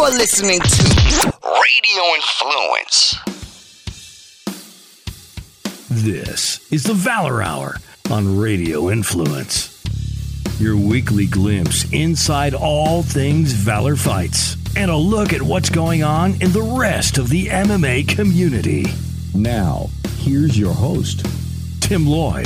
You're listening to Radio Influence. This is the Valor Hour on Radio Influence. Your weekly glimpse inside all things Valor fights and a look at what's going on in the rest of the MMA community. Now, here's your host, Tim Loy.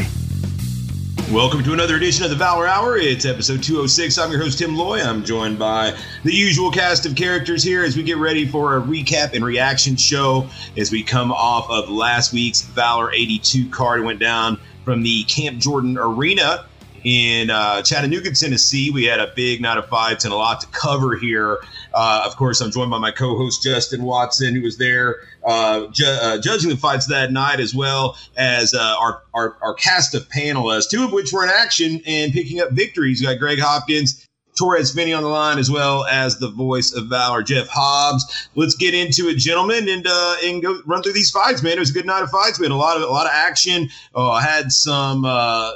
Welcome to another edition of the Valor Hour. It's episode 206. I'm your host, Tim Loy. I'm joined by the usual cast of characters here as we get ready for a recap and reaction show as we come off of last week's Valor 82 card. went down from the Camp Jordan Arena in uh, Chattanooga, Tennessee. We had a big night of fights and a lot to cover here. Uh, of course, I'm joined by my co-host Justin Watson, who was there uh, ju- uh, judging the fights that night, as well as uh, our, our, our cast of panelists, two of which were in action and picking up victories. You got Greg Hopkins. Torrez Finney on the line, as well as the voice of Valor, Jeff Hobbs. Let's get into it, gentlemen, and uh, and go run through these fights, man. It was a good night of fights, man. A lot of a lot of action. Uh, had some uh,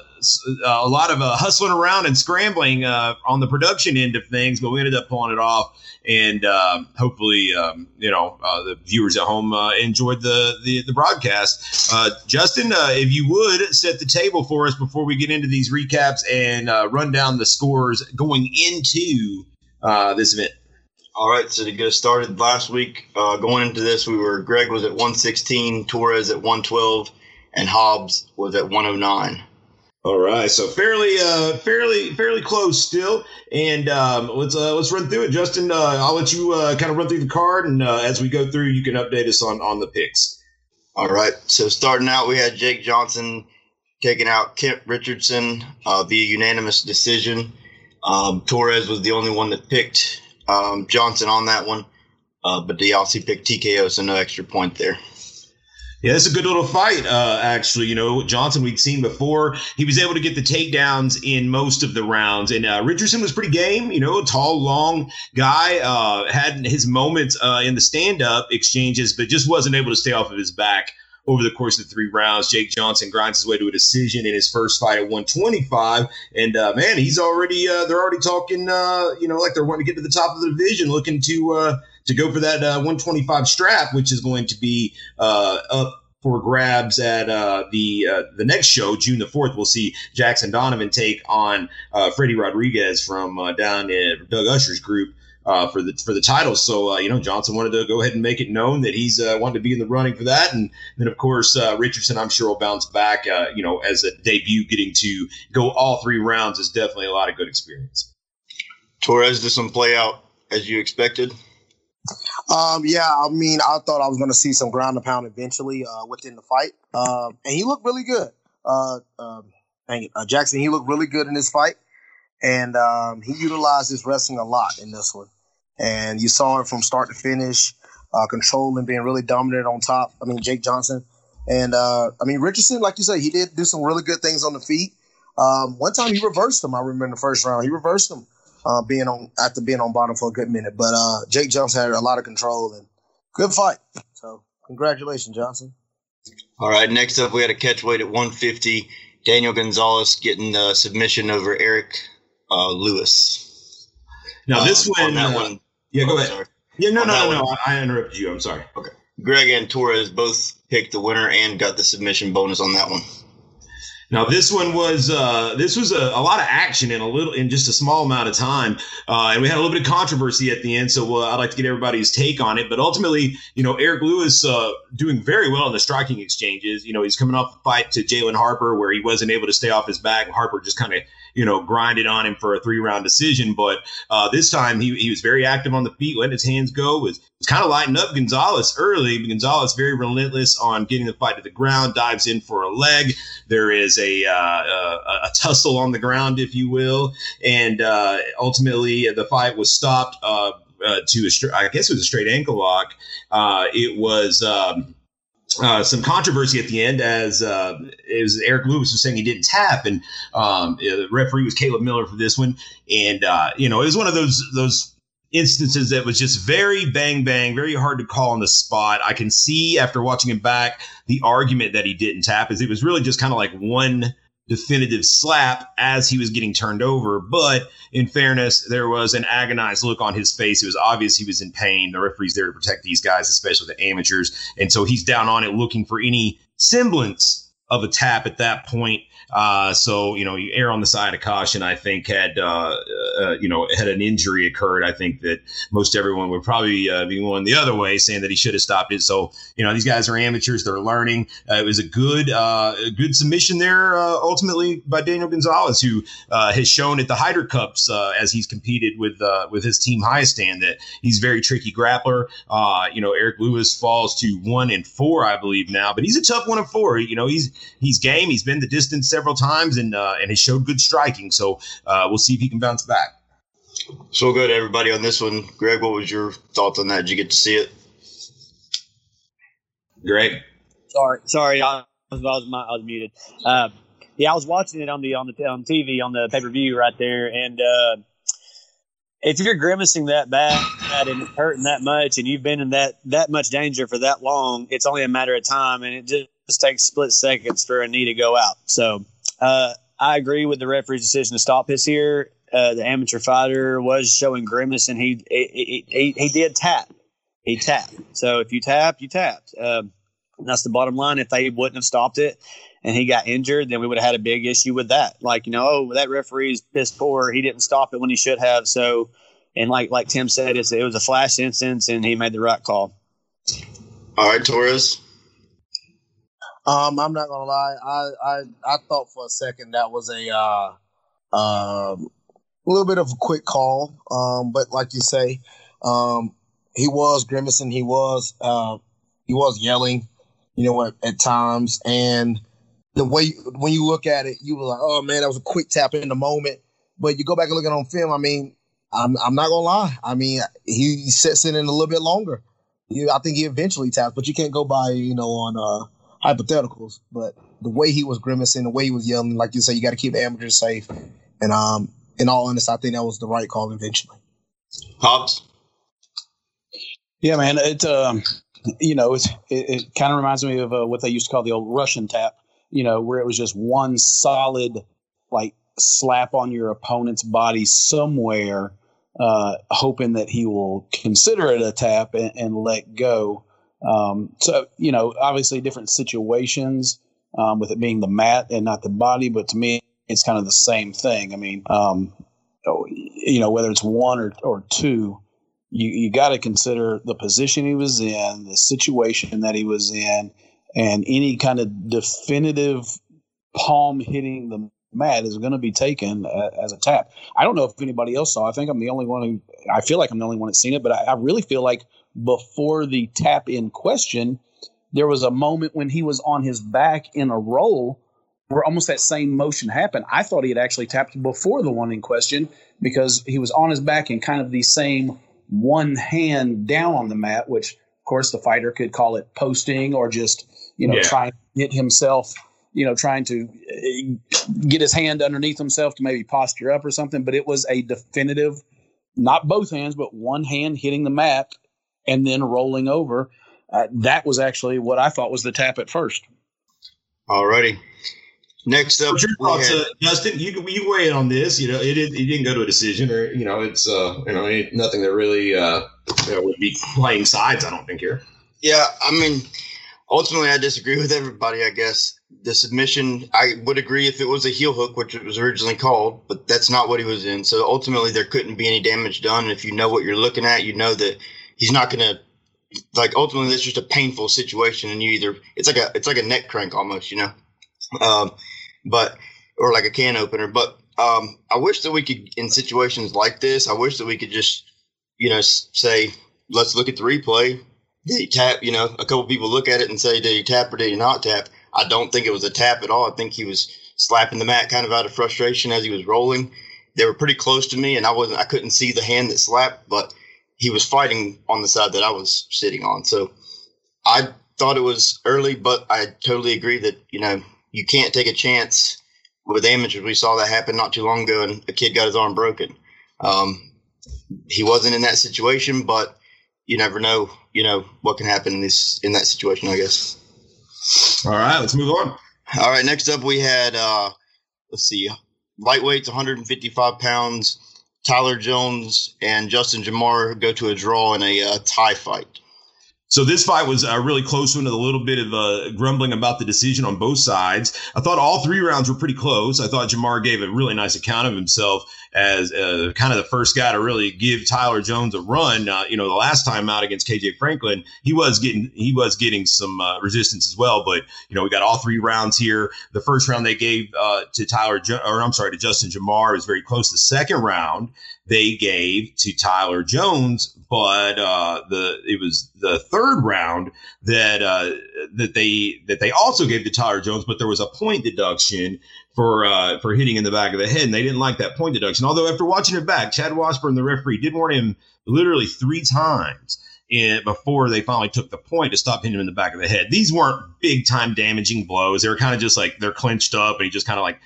a lot of uh, hustling around and scrambling uh, on the production end of things, but we ended up pulling it off. And um, hopefully, um, you know, uh, the viewers at home uh, enjoyed the the, the broadcast. Uh, Justin, if you would set the table for us before we get into these recaps and run down the scores going into this event. All right, so to get us started, last week going into this, we were Greg was at 116, Torrez at 112, and Hobbs was at 109. All right, so fairly, uh, fairly, fairly close still, and um, let's uh, let's run through it. Justin, uh, I'll let you uh, kind of run through the card, and uh, as we go through, you can update us on on the picks. All right, so starting out, we had Jake Johnson taking out Kent Richardson uh, via unanimous decision. Um, Torrez was the only one that picked um, Johnson on that one, uh, but he also picked TKO, so no extra point there. Yeah, it's a good little fight, uh, actually. You know, Johnson we'd seen before. He was able to get the takedowns in most of the rounds, and uh, Richardson was pretty game. You know, tall, long guy. Uh, had his moments uh, in the stand-up exchanges, but just wasn't able to stay off of his back over the course of three rounds. Jake Johnson grinds his way to a decision in his first fight at 125, and uh, man, he's already uh, they're already talking. uh, you know, like they're wanting to get to the top of the division, looking to to go for that uh, 125 strap, which is going to be uh, up for grabs at uh, the uh, the next show, June the fourth. We'll see Jackson Donovan take on uh, Freddie Rodriguez from uh, down in Doug Usher's group. For the for the title, so you know Johnson wanted to go ahead and make it known that he's wanted to be in the running for that, and then of course Richardson, I'm sure will bounce back. you know, as a debut, getting to go all three rounds is definitely a lot of good experience. Torrez, did some play out as you expected? Um, yeah, I mean, I thought I was going to see some ground and pound eventually uh, within the fight, um, and he looked really good. Uh, um, uh, Jackson, he looked really good in this fight, and um, he utilized his wrestling a lot in this one. And you saw it from start to finish, uh, controlling, being really dominant on top. I mean, Jake Johnson, and uh, I mean Richardson, like you said, he did do some really good things on the feet. Um, one time he reversed him. I remember in the first round, he reversed him uh, being on after being on bottom for a good minute. But uh, Jake Jones had a lot of control and good fight. So congratulations, Johnson. All right. Next up, we had a catch weight at 150. Daniel Gonzalez getting the submission over Eric uh, Lewis. Now this one, on that uh, one. Yeah, go oh, ahead. Sorry. Yeah, no, on no, no, no. I interrupted you. I'm sorry. Okay. Greg and Torrez both picked the winner and got the submission bonus on that one. Now this one was uh, this was a, a, lot of action in a little in just a small amount of time, uh, and we had a little bit of controversy at the end. So uh, I'd like to get everybody's take on it. But ultimately, you know, Eric Lewis uh, doing very well in the striking exchanges. You know, he's coming off the fight to Jalen Harper where he wasn't able to stay off his back. Harper just kind of you know, grinded on him for a three round decision. But uh, this time he, he was very active on the feet, letting his hands go, was, was kind of lighting up Gonzalez early. Gonzalez very relentless on getting the fight to the ground, dives in for a leg. There is a, uh, a, a, tussle on the ground, if you will. And uh, ultimately the fight was stopped. Uh, uh, to a, I guess it was a straight ankle lock. Uh, it was um, uh, some controversy at the end as uh, it was Eric Lewis was saying he didn't tap, and um, the referee was Caleb Miller for this one, and uh, you know it was one of those those instances that was just very bang bang, very hard to call on the spot. I can see after watching him back the argument that he didn't tap is it was really just kind of like one definitive slap as he was getting turned over. But in fairness, there was an agonized look on his face. It was obvious he was in pain. The referee's there to protect these guys, especially the amateurs. And so he's down on it looking for any semblance of a tap at that point. Uh, so you know, you err on the side of caution. I think had uh, uh, you know had an injury occurred, I think that most everyone would probably uh, be going the other way, saying that he should have stopped it. So you know, these guys are amateurs; they're learning. Uh, it was a good uh, a good submission there, ultimately by Daniel Gonzalez, who has shown at the Hyder Cups as he's competed with with his team Hiestand that he's very tricky grappler. you know, Eric Lewis falls to one and four, I believe now, but he's a tough one and four. You know, he's he's game. He's been the distance several times and uh, and has showed good striking. So uh, we'll see if he can bounce back. So good, everybody, on this one. Greg, what was your thoughts on that? Did you get to see it? Greg, sorry, sorry, I was, I was, muted. Uh, yeah, I was watching it on the on the on TV on the pay per view right there, and uh, if you're grimacing that bad and hurting that much, and you've been in that that much danger for that long, it's only a matter of time, and it just just takes split seconds for a knee to go out. So uh, I agree with the referee's decision to stop this here. Uh, the amateur fighter was showing grimace, and he he, he, he did tap. He tapped. So if you tap, you tapped. Um, that's the bottom line. If they wouldn't have stopped it and he got injured, then we would have had a big issue with that. Like you know, oh, that referee's pissed poor. He didn't stop it when he should have. So, and like like Tim said, it was a flash instance, and he made the right call. All right, Torres. Um, I'm not gonna lie. I, I I thought for a second that was a uh, um, a little bit of a quick call. Um, but like you say, um, he was grimacing. He was uh, he was yelling. You know, at, at times, and the way when you look at it, you were like, "Oh man, that was a quick tap in the moment." But you go back and look at it on film. I mean, I'm I'm not gonna lie. I mean, he sits in a little bit longer. You, I think he eventually taps, but you can't go by you know on uh hypotheticals, but the way he was grimacing, the way he was yelling, like you say, you got to keep the amateurs safe. And um, in all honesty, I think that was the right call eventually. Hobbs. Yeah, man. It um, you know, it, it kind of reminds me of uh, what they used to call the old Russian tap. You know, where it was just one solid like slap on your opponent's body somewhere, uh, hoping that he will consider it a tap and, and let go. Um, so, you know, obviously different situations um, with it being the mat and not the body, but to me, it's kind of the same thing. I mean, um, you know, whether it's one or, or two, you, you got to consider the position he was in, the situation that he was in, and any kind of definitive palm hitting the mat is going to be taken as a tap. I don't know if anybody else saw. I think I'm the only one who. I feel like I'm the only one that's seen it, but I, I really feel like before the tap in question, there was a moment when he was on his back in a roll where almost that same motion happened. I thought he had actually tapped before the one in question because he was on his back in kind of the same one hand down on the mat, which of course the fighter could call it posting or just, you know, yeah. trying to get himself, you know, trying to uh, get his hand underneath himself to maybe posture up or something. But it was a definitive, not both hands, but one hand hitting the mat and then rolling over. Uh, that was actually what I thought was the tap at first. Alrighty. Next up, thoughts, had, uh, Justin? You you weigh in on this. You know, it, it, it didn't go to a decision, or you know, it's uh, you know, nothing that really uh, know, would be playing sides. I don't think here. Yeah, I mean, ultimately, I disagree with everybody. I guess the submission, I would agree if it was a heel hook, which it was originally called, but that's not what he was in. So ultimately, there couldn't be any damage done. And if you know what you're looking at, you know that he's not going to like ultimately it's just a painful situation and you either it's like a it's like a neck crank almost you know um but or like a can opener but um i wish that we could in situations like this i wish that we could just you know say let's look at the replay. Did he tap you know a couple people look at it and say did he tap or did he not tap? I don't think it was a tap at all. I think he was slapping the mat kind of out of frustration as he was rolling. They were pretty close to me and i wasn't i couldn't see the hand that slapped but he was fighting on the side that I was sitting on. So I thought it was early, but I totally agree that, you know, you can't take a chance with amateurs. We saw that happen not too long ago and a kid got his arm broken. Um, he wasn't in that situation, but you never know, you know, what can happen in this, in that situation, I guess. All right, let's move on. All right. Next up, we had, uh, let's see, lightweights 155 pounds. Tyler Jones and Justin Jamar go to a draw in a uh, tie fight. So this fight was a really close one a little bit of grumbling about the decision on both sides. I thought all three rounds were pretty close. I thought Jamar gave a really nice account of himself as uh, kind of the first guy to really give Tyler Jones a run. Uh, you know, the last time out against KJ Franklin, he was getting he was getting some uh, resistance as well. But you know, we got all three rounds here. The first round they gave uh, to Tyler, jo- or I'm sorry, to Justin Jamar was very close. The second round they gave to Tyler Jones, but uh, the it was the third round that uh, that they that they also gave to Tyler Jones, but there was a point deduction for uh, for hitting in the back of the head, and they didn't like that point deduction. Although after watching it back, Chad Washburn, the referee, did warn him literally three times in, before they finally took the point to stop hitting him in the back of the head. These weren't big time damaging blows; they were kind of just like they're clenched up, and he just kind of like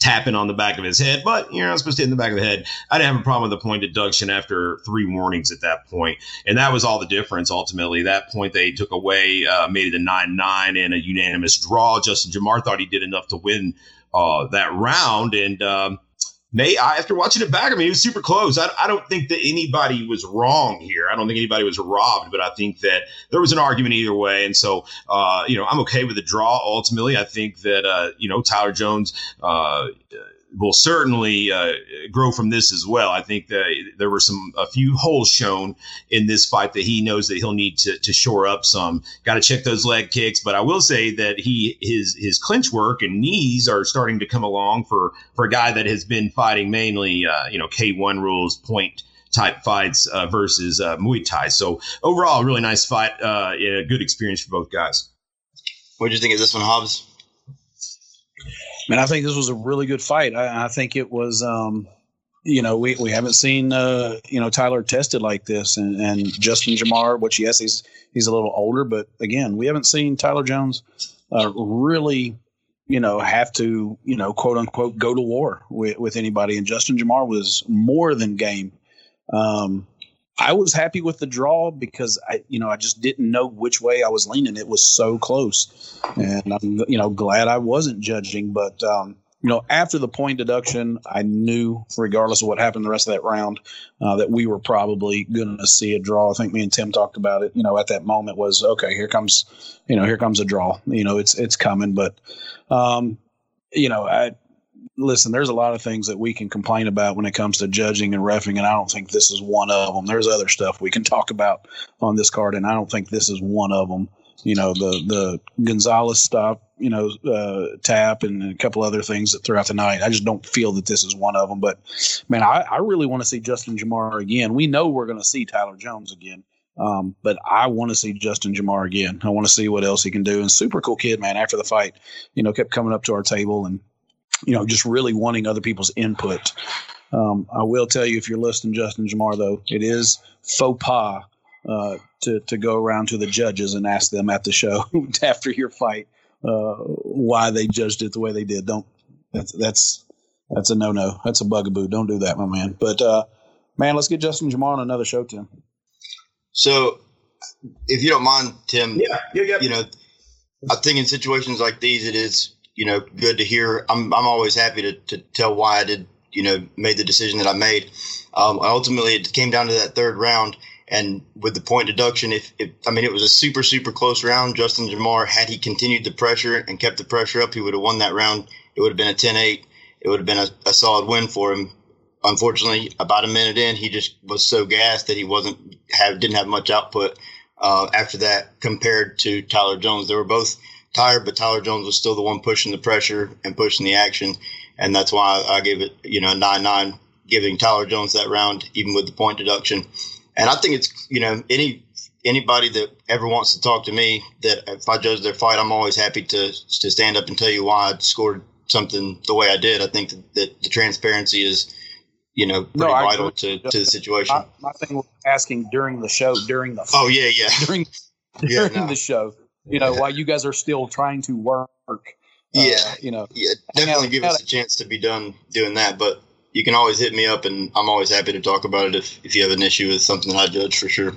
tapping on the back of his head, but you're not supposed to hit in the back of the head. I didn't have a problem with the point deduction after three warnings at that point, and that was all the difference. Ultimately, that point they took away, uh, made it a nine nine and a unanimous draw. Justin Jamar thought he did enough to win uh, that round, and um, May I, after watching it back, I mean, it was super close. I, I don't think that anybody was wrong here. I don't think anybody was robbed, but I think that there was an argument either way. And so, uh, you know, I'm okay with the draw ultimately. I think that, uh, you know, Tyler Jones, uh, will certainly uh, grow from this as well. I think that there were some a few holes shown in this fight that he knows that he'll need to, to shore up some. Got to check those leg kicks, but I will say that he his his clinch work and knees are starting to come along for for a guy that has been fighting mainly uh, you know K1 rules point type fights uh, versus uh, Muay Thai. So overall, really nice fight, uh, a good experience for both guys. What do you think of this one, Hobbs? Man, I think this was a really good fight. I, I think it was, um, you know, we, we haven't seen, uh, you know, Tyler tested like this and, and Justin Jamar, which yes, he's, he's a little older, but again, we haven't seen Tyler Jones, uh, really, you know, have to, you know, quote unquote, go to war with, with anybody. And Justin Jamar was more than game. Um, I was happy with the draw because I, you know, I just didn't know which way I was leaning. It was so close, and I'm, you know, glad I wasn't judging. But um, you know, after the point deduction, I knew, regardless of what happened the rest of that round, uh, that we were probably going to see a draw. I think me and Tim talked about it. You know, at that moment was okay. Here comes, you know, here comes a draw. You know, it's it's coming. But, um, you know, I listen, there's a lot of things that we can complain about when it comes to judging and refing, and I don't think this is one of them. There's other stuff we can talk about on this card, and I don't think this is one of them. You know, the the Gonzalez stop, you know, uh, tap, and a couple other things throughout the night. I just don't feel that this is one of them. But man, I, I really want to see Justin Jamar again. We know we're going to see Tyler Jones again. Um, but I want to see Justin Jamar again. I want to see what else he can do. And super cool kid, man. After the fight, you know, kept coming up to our table and you know, just really wanting other people's input. Um, I will tell you, if you're listening, Justin Jamar, though, it is faux pas uh, to to go around to the judges and ask them at the show after your fight uh, why they judged it the way they did. Don't that's that's that's a no no. That's a bugaboo. Don't do that, my man. But uh, man, let's get Justin Jamar on another show, Tim. So, if you don't mind, Tim, Yeah, yeah, yeah. you know, I think in situations like these, it is you know good to hear. I'm I'm always happy to to tell why I did you know made the decision that I made. Um, ultimately, it came down to that third round, and with the point deduction, if, if I mean it was a super super close round. Justin Jamar, had he continued the pressure and kept the pressure up, he would have won that round. It would have been a 10-8. It would have been a, a solid win for him. Unfortunately, about a minute in, he just was so gassed that he wasn't have didn't have much output uh, after that compared to Tyler Jones. They were both tired, but Tyler Jones was still the one pushing the pressure and pushing the action, and that's why I gave it you know nine nine, giving Tyler Jones that round even with the point deduction. And I think it's you know any anybody that ever wants to talk to me that if I judge their fight, I'm always happy to to stand up and tell you why I scored something the way I did. I think that, that the transparency is you know pretty No, vital to, to the situation. My, my thing was asking during the show, during the oh yeah, yeah, during Yeah, during no. the show. You know, while you guys are still trying to work. uh, Yeah. you know, yeah. Definitely give us a chance to be done doing that, but. You can always hit me up, and I'm always happy to talk about it if, if you have an issue with something that I judge for sure.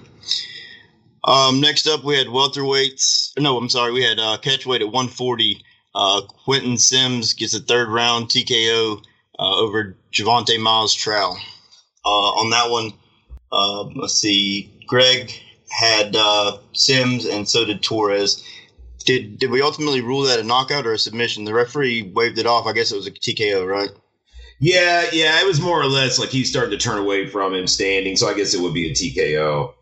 Um, next up, we had welterweights. No, I'm sorry, we had uh, catchweight at 140. uh, Quentin Sims gets a third round TKO uh, over Javante Miles Trow. Uh, on that one, uh, let's see, Greg had uh, Sims and so did Torrez. Did did we ultimately rule that a knockout or a submission? The referee waved it off. I guess it was a TKO, right? Yeah, yeah, it was more or less like he started to turn away from him standing, so I guess it would be a TKO.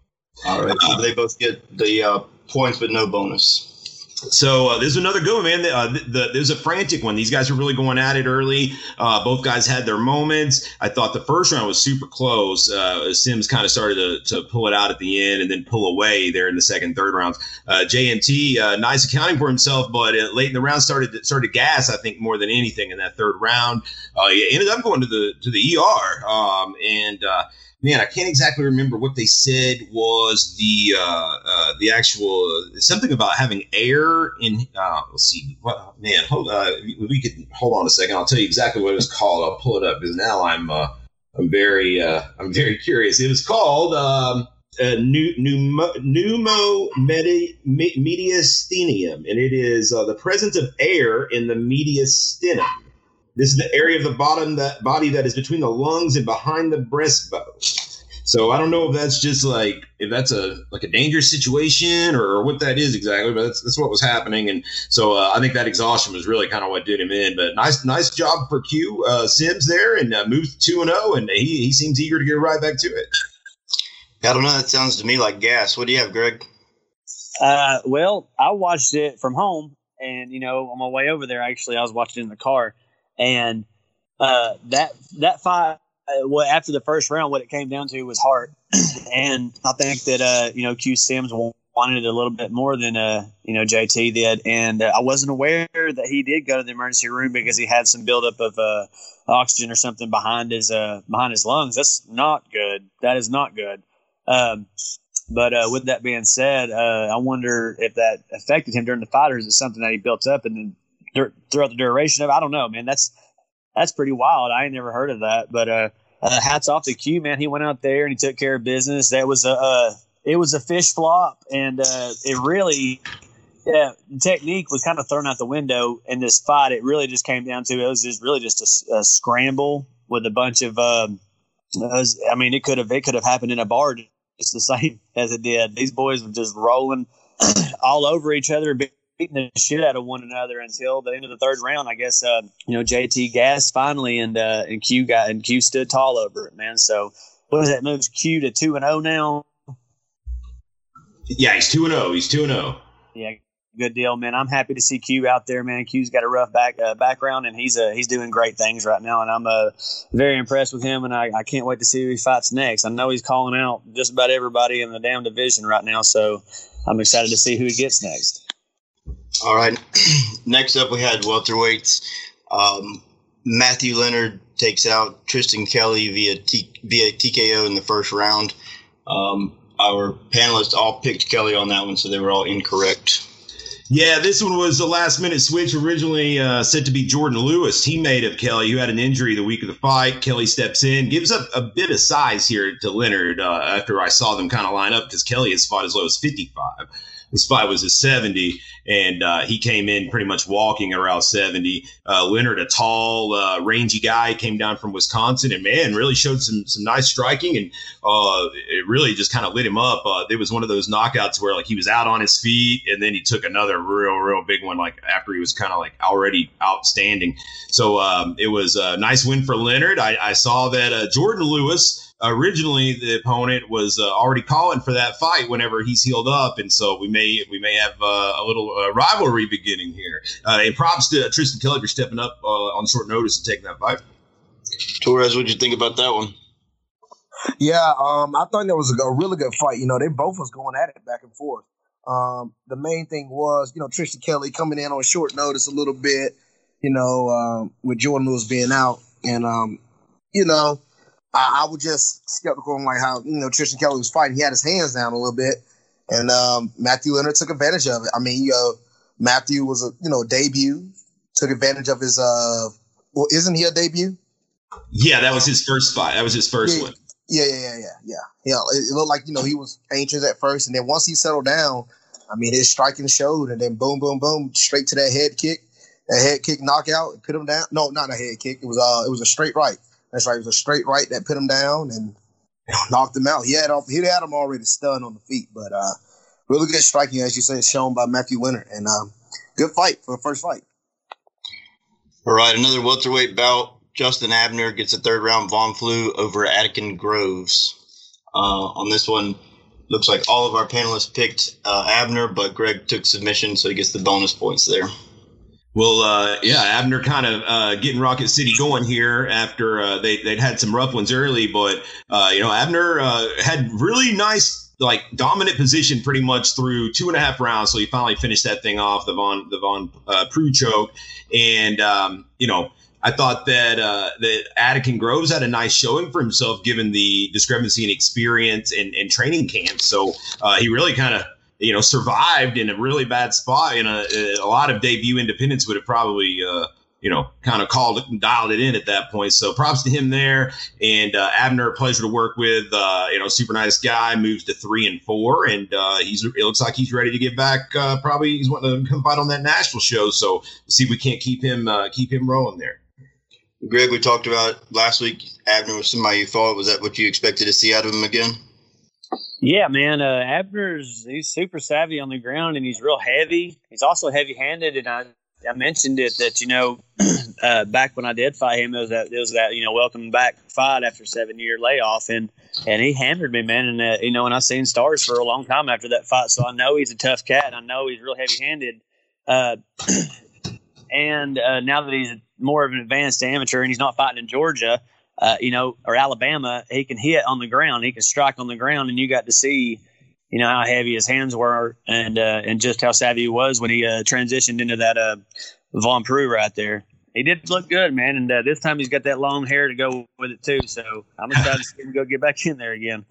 All right, so they both get the uh, points, but no bonus. So uh, there's another good one, man. Uh, the, the, there's a frantic one. These guys are really going at it early. Uh, both guys had their moments. I thought the first round was super close. Uh, Sims kind of started to, to pull it out at the end and then pull away there in the second, third rounds. Uh, JMT, uh, nice accounting for himself, but late in the round started to, started to gas. I think more than anything in that third round. he ended up going to the to the ER um, and man, I can't exactly remember what they said was the uh, uh, the actual uh, something about having air in. Uh, let's see, what man, hold uh, we could hold on a second. I'll tell you exactly what it was called. I'll pull it up because now I'm uh, I'm very uh, I'm very curious. It was called um, pneumo, pneumo medi, mediastinum, and it is the presence of air in the mediastinum. This is the area of the bottom that body that is between the lungs and behind the breastbone. So I don't know if that's just like if that's a like a dangerous situation or what that is exactly, but that's, that's what was happening. And so uh, I think that exhaustion was really kind of what did him in. But nice nice job for Q uh, Sims there and uh, moved two and zero, oh, and he he seems eager to get right back to it. I don't know. That sounds to me like gas. What do you have, Greg? Uh, well, I watched it from home, and you know, on my way over there, actually, I was watching in the car and uh, that that fight, uh, well, after the first round, what it came down to was heart, and I think that uh, you know Q Sims wanted it a little bit more than uh, you know JT did, and uh, I wasn't aware that he did go to the emergency room because he had some buildup of uh, oxygen or something behind his behind his lungs. That's not good. That is not good. Um, but uh, with that being said, uh, I wonder if that affected him during the fight, or is it something that he built up and then throughout the duration of. I don't know, man. That's that's pretty wild. I ain't never heard of that. But uh, uh, hats off to Q, man. He went out there and he took care of business. That was a it was a fish flop, and uh, it really. Yeah, technique was kind of thrown out the window in this fight. It really just came down to it was just really just a, a scramble with a bunch of. Um, was, I mean, it could have it could have happened in a bar just the same as it did. These boys were just rolling all over each other, beating the shit out of one another until the end of the third round. I guess uh, you know JT gas finally, and uh, and Q got and Q stood tall over it, man. So what is that? Moves Q to two and zero oh now. Yeah, he's two and zero. Oh. He's two and zero. Oh. Yeah, good deal, man. I'm happy to see Q out there, man. Q's got a rough back uh, background, and he's uh, he's doing great things right now, and I'm uh, very impressed with him, and I, I can't wait to see who he fights next. I know he's calling out just about everybody in the damn division right now, so I'm excited to see who he gets next. All right. Next up, we had welterweights. Um, Matthew Leonard takes out Tristan Kelly via T- via TKO in the first round. Um, our panelists all picked Kelly on that one, so they were all incorrect. Yeah, this one was a last minute switch. Originally uh, said to be Jordan Lewis, teammate of Kelly, who had an injury the week of the fight. Kelly steps in, gives up a bit of size here to Leonard uh, after I saw them kind of line up because Kelly has fought as low as 55. This fight was a 70, and uh, he came in pretty much walking around 70. Uh, Leonard, a tall, uh, rangy guy, came down from Wisconsin, and man, really showed some some nice striking, and uh, it really just kind of lit him up. Uh, it was one of those knockouts where like he was out on his feet, and then he took another real, real big one like after he was kind of like already outstanding. So um, it was a nice win for Leonard. I, I saw that uh, Jordan Lewis originally the opponent was uh, already calling for that fight whenever he's healed up, and so we may we may have uh, a little uh, rivalry beginning here. Uh, and props to Tristan Kelly for stepping up uh, on short notice and taking that fight. Torrez, what did you think about that one? Yeah, um, I thought that was a, a, really good fight. You know, they both was going at it back and forth. Um, the main thing was, you know, Tristan Kelly coming in on short notice a little bit. You know, um, with Jordan Lewis being out, and um, you know, I, I was just skeptical on like how you know Tristan Kelly was fighting. He had his hands down a little bit, and um, Matthew Leonard took advantage of it. I mean, you know, Matthew was a you know debut, took advantage of his. uh Well, isn't he a debut? Yeah, that was his first fight. That was his first yeah, one. Yeah, yeah, yeah, yeah, yeah. Yeah, it, it looked like you know he was anxious at first, and then once he settled down, I mean, his striking showed, and then boom, boom, boom, straight to that head kick, a head kick knockout put him down. No, not a head kick. It was uh it was a straight right. That's right. It was a straight right that put him down and knocked him out. He had he had him already stunned on the feet, but uh really good striking, as you say, shown by Matthew Winter, and um, good fight for the first fight. All right, another welterweight bout. Justin Abner gets a third round Von Flue over Attican Groves. Uh, on this one, looks like all of our panelists picked uh, Abner, but Greg took submission, so he gets the bonus points there. Well, uh, yeah, Abner kind of uh, getting Rocket City going here after uh, they they'd had some rough ones early, but uh, you know Abner uh, had really nice like dominant position pretty much through two and a half rounds. So he finally finished that thing off the Von the Von uh, Flue choke, and um, you know I thought that uh, that Attican Groves had a nice showing for himself given the discrepancy in experience and, and training camp. So uh, he really kind of you know survived in a really bad spot. In a, a lot of debut independents would have probably uh, you know, kind of called it and dialed it in at that point. So props to him there. And uh, Abner, pleasure to work with. Uh, you know, super nice guy. Moves to three and four, and uh, he's it looks like he's ready to get back. Uh, probably he's wanting to come fight on that Nashville show. So see if we can't keep him uh, keep him rolling there. Greg, we talked about last week. Abner was somebody you thought was that what you expected to see out of him again? Yeah, man. Uh, Abner's he's super savvy on the ground and he's real heavy. He's also heavy handed, and I I mentioned it that you know uh, back when I did fight him, it was that it was that you know welcome back fight after seven year layoff, and and he hammered me, man. And uh, you know, and I seen stars for a long time after that fight, so I know he's a tough cat. I know he's real heavy handed. Uh, and uh, now that he's more of an advanced amateur and he's not fighting in Georgia, uh, you know, or Alabama, he can hit on the ground. He can strike on the ground, and you got to see you know how heavy his hands were and uh, and just how savvy he was when he uh, transitioned into that uh, Von Flue right there. He did look good, man, and uh, this time he's got that long hair to go with it too. So I'm excited to see him go get back in there again.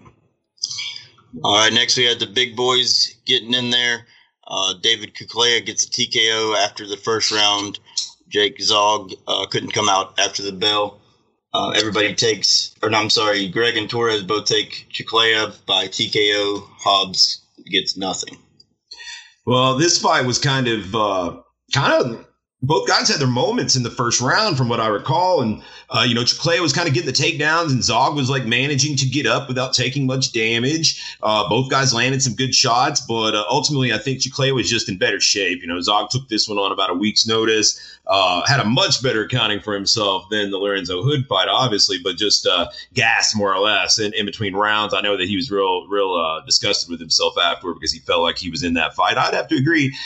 All right, next we had the big boys getting in there. Uh, David Kuklea gets a TKO after the first round. Jake Zog uh, couldn't come out after the bell. Uh, everybody takes, or no, I'm sorry, Greg and Torrez both take Chiclea by TKO. Hobbs gets nothing. Well, this fight was kind of, uh, kind of both guys had their moments in the first round, from what I recall. And, uh, you know, Chiclea was kind of getting the takedowns, and Zog was like managing to get up without taking much damage. Uh, both guys landed some good shots, but uh, ultimately, I think Chiclea was just in better shape. You know, Zog took this one on about a week's notice, uh, had a much better accounting for himself than the Lorenzo Hood fight, obviously, but just uh, gassed more or less in, in between rounds. I know that he was real, real uh, disgusted with himself afterward because he felt like he was in that fight. I'd have to agree.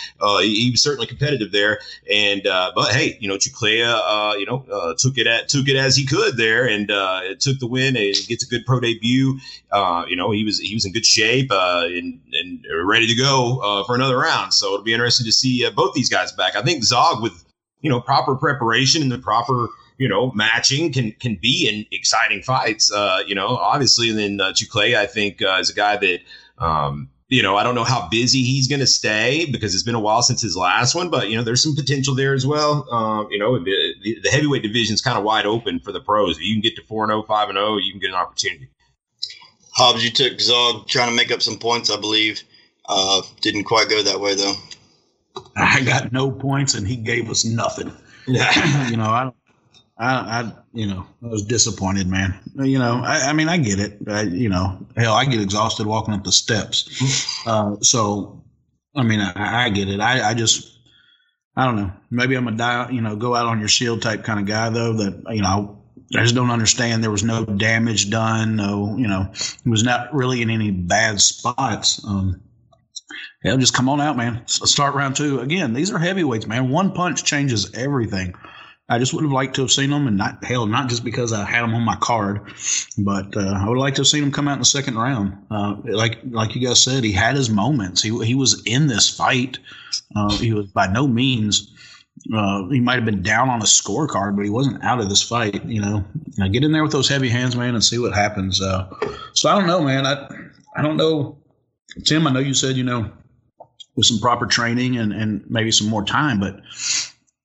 He, he, was certainly competitive there. And, uh, but hey, you know, Chiclea, uh, you know, uh, took it at took it as he could there, and uh, took the win. And gets a good pro debut. Uh, you know, he was he was in good shape uh, and and ready to go for another round. So it'll be interesting to see both these guys back. I think Zog with you know proper preparation and the proper you know matching can can be in exciting fights. Uh, you know, obviously, and then uh, Chiclea, I think, is a guy that. Um, you know, I don't know how busy he's going to stay because it's been a while since his last one, but you know, there's some potential there as well. Um, you know, the, the heavyweight division is kind of wide open for the pros. If you can get to 4 0, 5 0, you can get an opportunity. Hobbs, you took Zog trying to make up some points, I believe. Uh, didn't quite go that way, though. I got no points, and he gave us nothing. you know, I I, I, you know, I was disappointed, man. You know, I, I mean, I get it. I, you know, hell, I get exhausted walking up the steps. Uh, so, I mean, I, I get it. I, I just, I don't know. Maybe I'm a die, you know, go out on your shield type kind of guy, though. That you know, I just don't understand. There was no damage done. No, you know, it was not really in any bad spots. Um, yeah, just come on out, man. Start round two again. These are heavyweights, man. One punch changes everything. I just would have liked to have seen them, and not hell, not just because I had them on my card, but uh, I would like to have seen him come out in the second round. Uh, like like you guys said, he had his moments. He he was in this fight. Uh, he was by no means. Uh, he might have been down on a scorecard, but he wasn't out of this fight. You know, now get in there with those heavy hands, man, and see what happens. Uh, so I don't know, man. I I don't know, Tim. I know you said you know with some proper training and and maybe some more time, but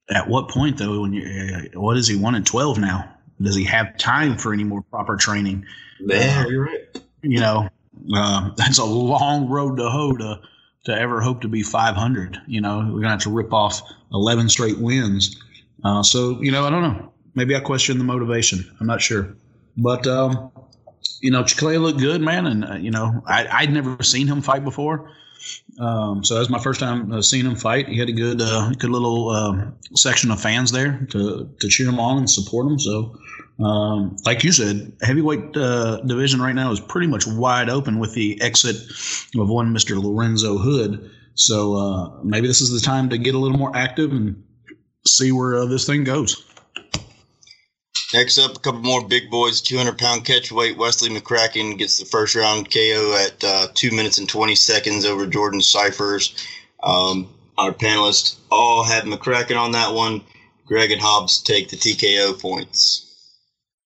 at what point though when you what is he one and 12 now does he have time for any more proper training man uh, you're right you know uh, that's a long road to hoe to to ever hope to be 500. You know, we're gonna have to rip off 11 straight wins. Uh, so you know, I don't know. Maybe I question the motivation. I'm not sure, but um, you know, Chiclea looked good, man, and uh, you know, I, I'd never seen him fight before. Um, so that was my first time uh, seeing him fight. He had a good, uh, good little um, section of fans there to to cheer him on and support him. So, um, like you said, heavyweight uh, division right now is pretty much wide open with the exit of one Mister Lorenzo Hood. So uh, maybe this is the time to get a little more active and see where uh, this thing goes. Next up, a couple more big boys. 200 pound catch weight. Wesley McCracken gets the first round KO at uh, two minutes and 20 seconds over Jordan Cyphers. Um, our panelists all had McCracken on that one. Greg and Hobbs take the TKO points.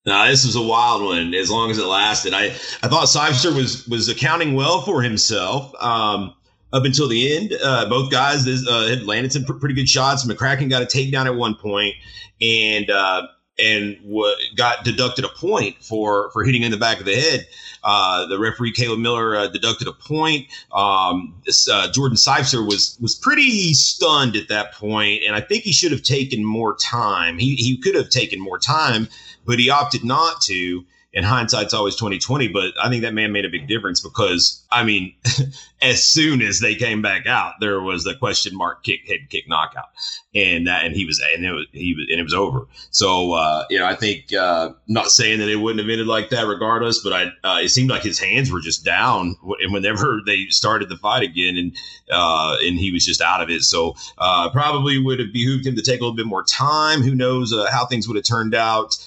Now this was a wild one. As long as it lasted, I I thought Cypher was was accounting well for himself. Um, up until the end, uh, both guys uh, had landed some pr- pretty good shots. McCracken got a takedown at one point, and uh, and w- got deducted a point for for hitting in the back of the head. Uh, the referee Caleb Miller uh, deducted a point. Um, this, uh, Jordan Seifzer was was pretty stunned at that point, and I think he should have taken more time. He he could have taken more time, but he opted not to and hindsight's always 2020 but i think that man made a big difference because i mean as soon as they came back out there was the question mark kick head kick knockout. And and he was and it was he was and it was over. So uh, you know i think uh, not saying that it wouldn't have ended like that regardless but i uh, it seemed like his hands were just down and whenever they started the fight again and uh, and he was just out of it. So uh, probably would have behooved him to take a little bit more time. Who knows uh, how things would have turned out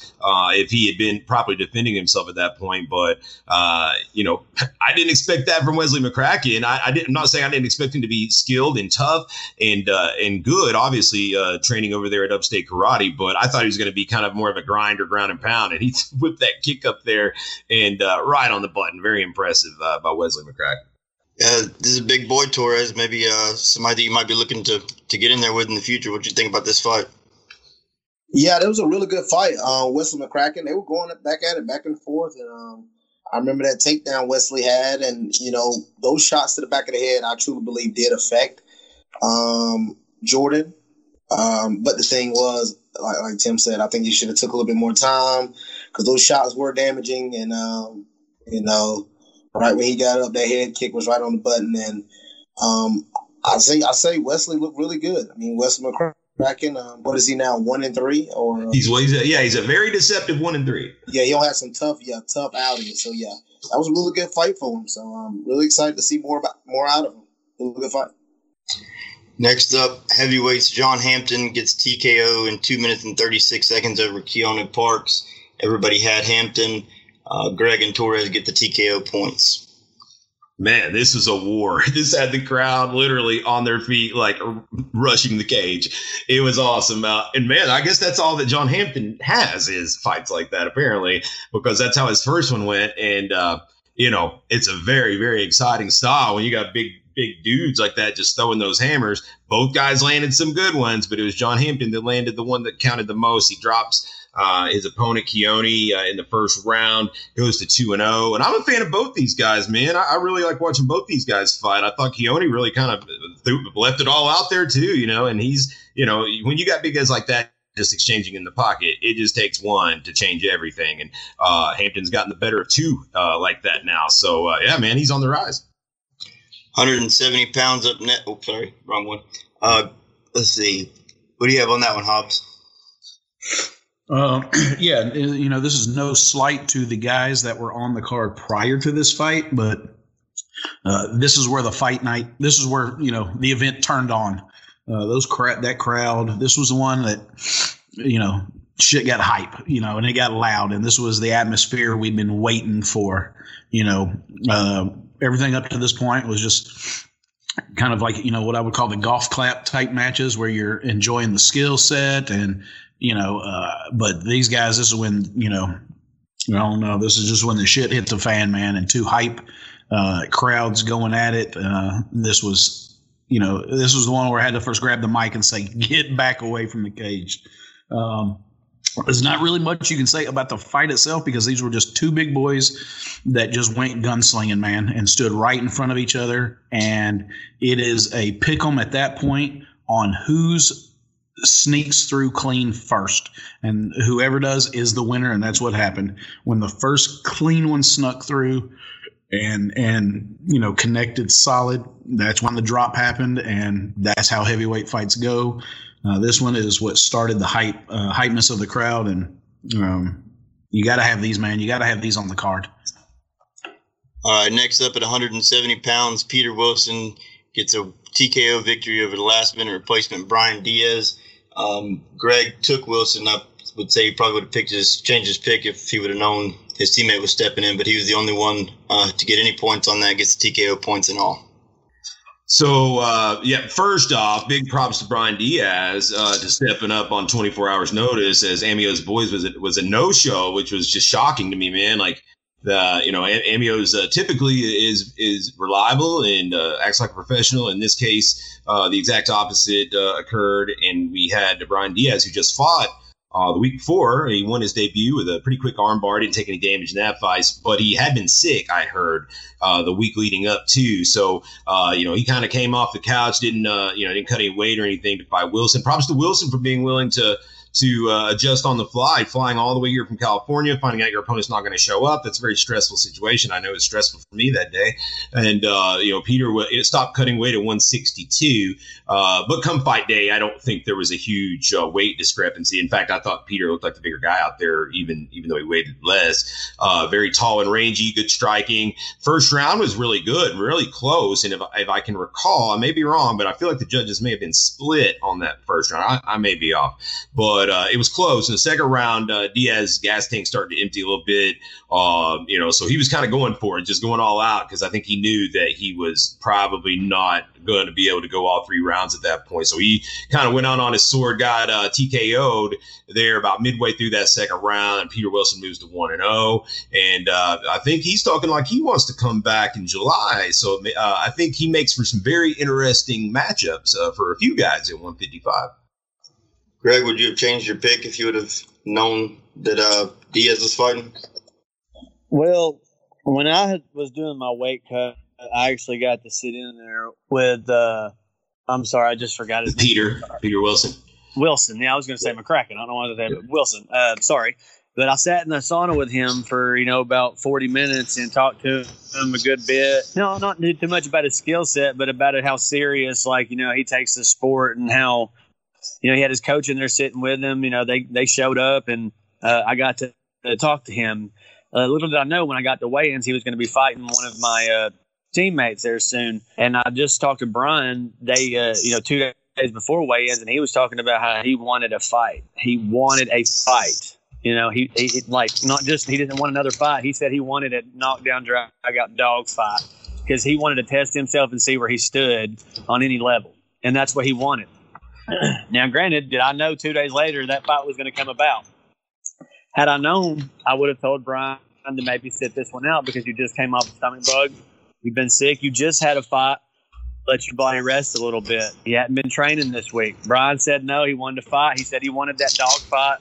if he had been properly defending himself at that point. But uh, you know, I didn't expect that from Wesley McCracken. I, I didn't, I'm not saying I didn't expect him to be skilled and tough and uh, and good. Obviously, uh, training over there at Upstate Karate, but I thought he was going to be kind of more of a grinder, ground and pound, and he whipped that kick up there and uh, right on the button. Very impressive uh, by Wesley McCracken. Yeah, this is a big boy, Torrez. Maybe uh, somebody that you might be looking to to get in there with in the future. What do you think about this fight? Yeah, that was a really good fight. Uh, Wesley McCracken, they were going back at it, back and forth, and um, I remember that takedown Wesley had, and you know those shots to the back of the head, I truly believe did affect um, Jordan. Um, but the thing was, like, like, Tim said, I think he should have took a little bit more time because those shots were damaging, and um, you know, right when he got up, that head kick was right on the button, and um, I say I say Wesley looked really good. I mean, Wesley McCracken Kraken. Um, what is he now? One and three, or uh, he's well, he's a, yeah, he's a very deceptive one and three. Yeah, he'll have some tough, yeah, tough outings. So yeah, that was a really good fight for him. So I'm really excited to see more about more out of him. Really good fight. Next up, heavyweights John Hampton gets TKO in two minutes and thirty six seconds over Keanu Parks. Everybody had Hampton. Uh, Greg and Torrez get the TKO points man, this was a war. This had the crowd literally on their feet, like rushing the cage. It was awesome. Uh, and man, I guess that's all that John Hampton has is fights like that, apparently, because that's how his first one went. And, uh, you know, it's a very, very exciting style when you got big, big dudes like that just throwing those hammers. Both guys landed some good ones, but it was John Hampton that landed the one that counted the most. He drops uh, his opponent Keone uh, in the first round goes to two and zero, oh. and I'm a fan of both these guys, man. I, I, really like watching both these guys fight. I thought Keone really kind of left it all out there too, you know. And he's, you know, when you got big guys like that just exchanging in the pocket, it just takes one to change everything. And uh, Hampton's gotten the better of two uh, like that now. So uh, yeah, man, he's on the rise. 170 pounds up net. Oh, sorry, wrong one. Uh, let's see. What do you have on that one, Hobbs? Uh, yeah, you know, this is no slight to the guys that were on the card prior to this fight, but uh, this is where the fight night, this is where, you know, the event turned on. Uh, those that crowd, this was the one that, you know, shit got hype, you know, and it got loud. And this was the atmosphere we'd been waiting for, you know. Uh, everything up to this point was just kind of like, you know, what I would call the golf clap type matches where you're enjoying the skill set and, you know, uh, but these guys, this is when, you know, I don't know, this is just when the shit hit the fan, man, and two hype uh, crowds going at it. Uh, this was, you know, this was the one where I had to first grab the mic and say, get back away from the cage. Um, there's not really much you can say about the fight itself because these were just two big boys that just went gunslinging, man, and stood right in front of each other. And it is a pick 'em at that point on who's sneaks through clean first. And whoever does is the winner. And that's what happened. When the first clean one snuck through and, and, you know, connected solid, that's when the drop happened. And that's how heavyweight fights go. Uh, this one is what started the hype, uh, hypeness of the crowd. And, um, you got to have these, man. You got to have these on the card. All right, next up at 170 pounds, Peter Wilson gets a TKO victory over the last minute replacement Brian Diaz. Um, Greg took Wilson. I would say he probably would have picked his changed his pick if he would have known his teammate was stepping in, but he was the only one uh, to get any points on that. Gets the TKO points and all. So uh, yeah, first off, big props to Brian Diaz uh, to stepping up on 24 hours notice as Amio's boys was a, was a no show, which was just shocking to me, man. Like the you know Amio's uh, typically is is reliable and uh, acts like a professional. In this case, uh, the exact opposite uh, occurred, and we had Brian Diaz who just fought uh, the week before. He won his debut with a pretty quick armbar. Didn't take any damage in that fight, but he had been sick. I heard uh, the week leading up too. So you know he kind of came off the couch, didn't you know didn't cut any weight or anything to fight Wilson. Props to Wilson for being willing to to uh, adjust on the fly, flying all the way here from California, finding out your opponent's not going to show up. That's a very stressful situation. I know it's stressful for me that day. And, uh, you know, Peter it stopped cutting weight at 162. Uh, but come fight day, I don't think there was a huge uh, weight discrepancy. In fact, I thought Peter looked like the bigger guy out there, even even though he weighed less. Uh, very tall and rangy, good striking. First round was really good, really close. And if, if I can recall, I may be wrong, but I feel like the judges may have been split on that first round. I, I may be off. But but uh, it was close. In the second round, uh, Diaz gas tank started to empty a little bit. Um, you know, so he was kind of going for it, just going all out because I think he knew that he was probably not going to be able to go all three rounds at that point. So he kind of went on on his sword, got uh, TKO'd there about midway through that second round. And Peter Wilson moves to one and zero, oh. and uh, I think he's talking like he wants to come back in July. So uh, I think he makes for some very interesting matchups uh, for a few guys at 155. Greg, would you have changed your pick if you would have known that uh, Diaz was fighting? Well, when I was doing my weight cut, I actually got to sit in there with. Uh, I'm sorry, I just forgot his Peter. name. Peter Peter Wilson. Wilson. Yeah, I was going to say McCracken. I don't know why I said but Wilson. Uh, sorry, but I sat in the sauna with him for you know about 40 minutes and talked to him a good bit. No, not too much about his skill set, but about how serious, like you know, he takes the sport and how you know, he had his coach in there sitting with him. You know, they they showed up, and uh, I got to, talk to him. Uh, little did I know when I got to weigh-ins, he was going to be fighting one of my uh, teammates there soon. And I just talked to Brian. They, uh, you know, two days before weigh-ins, and he was talking about how he wanted a fight. He wanted a fight. You know, he, he like not just he didn't want another fight. He said he wanted a knockdown, drag out dog fight because he wanted to test himself and see where he stood on any level, and that's what he wanted. now, granted, did I know two days later that fight was going to come about? Had I known, I would have told Brian to maybe sit this one out because you just came off a stomach bug. You've been sick. You just had a fight. Let your body rest a little bit. He hadn't been training this week. Brian said no. He wanted to fight. He said he wanted that dog fight,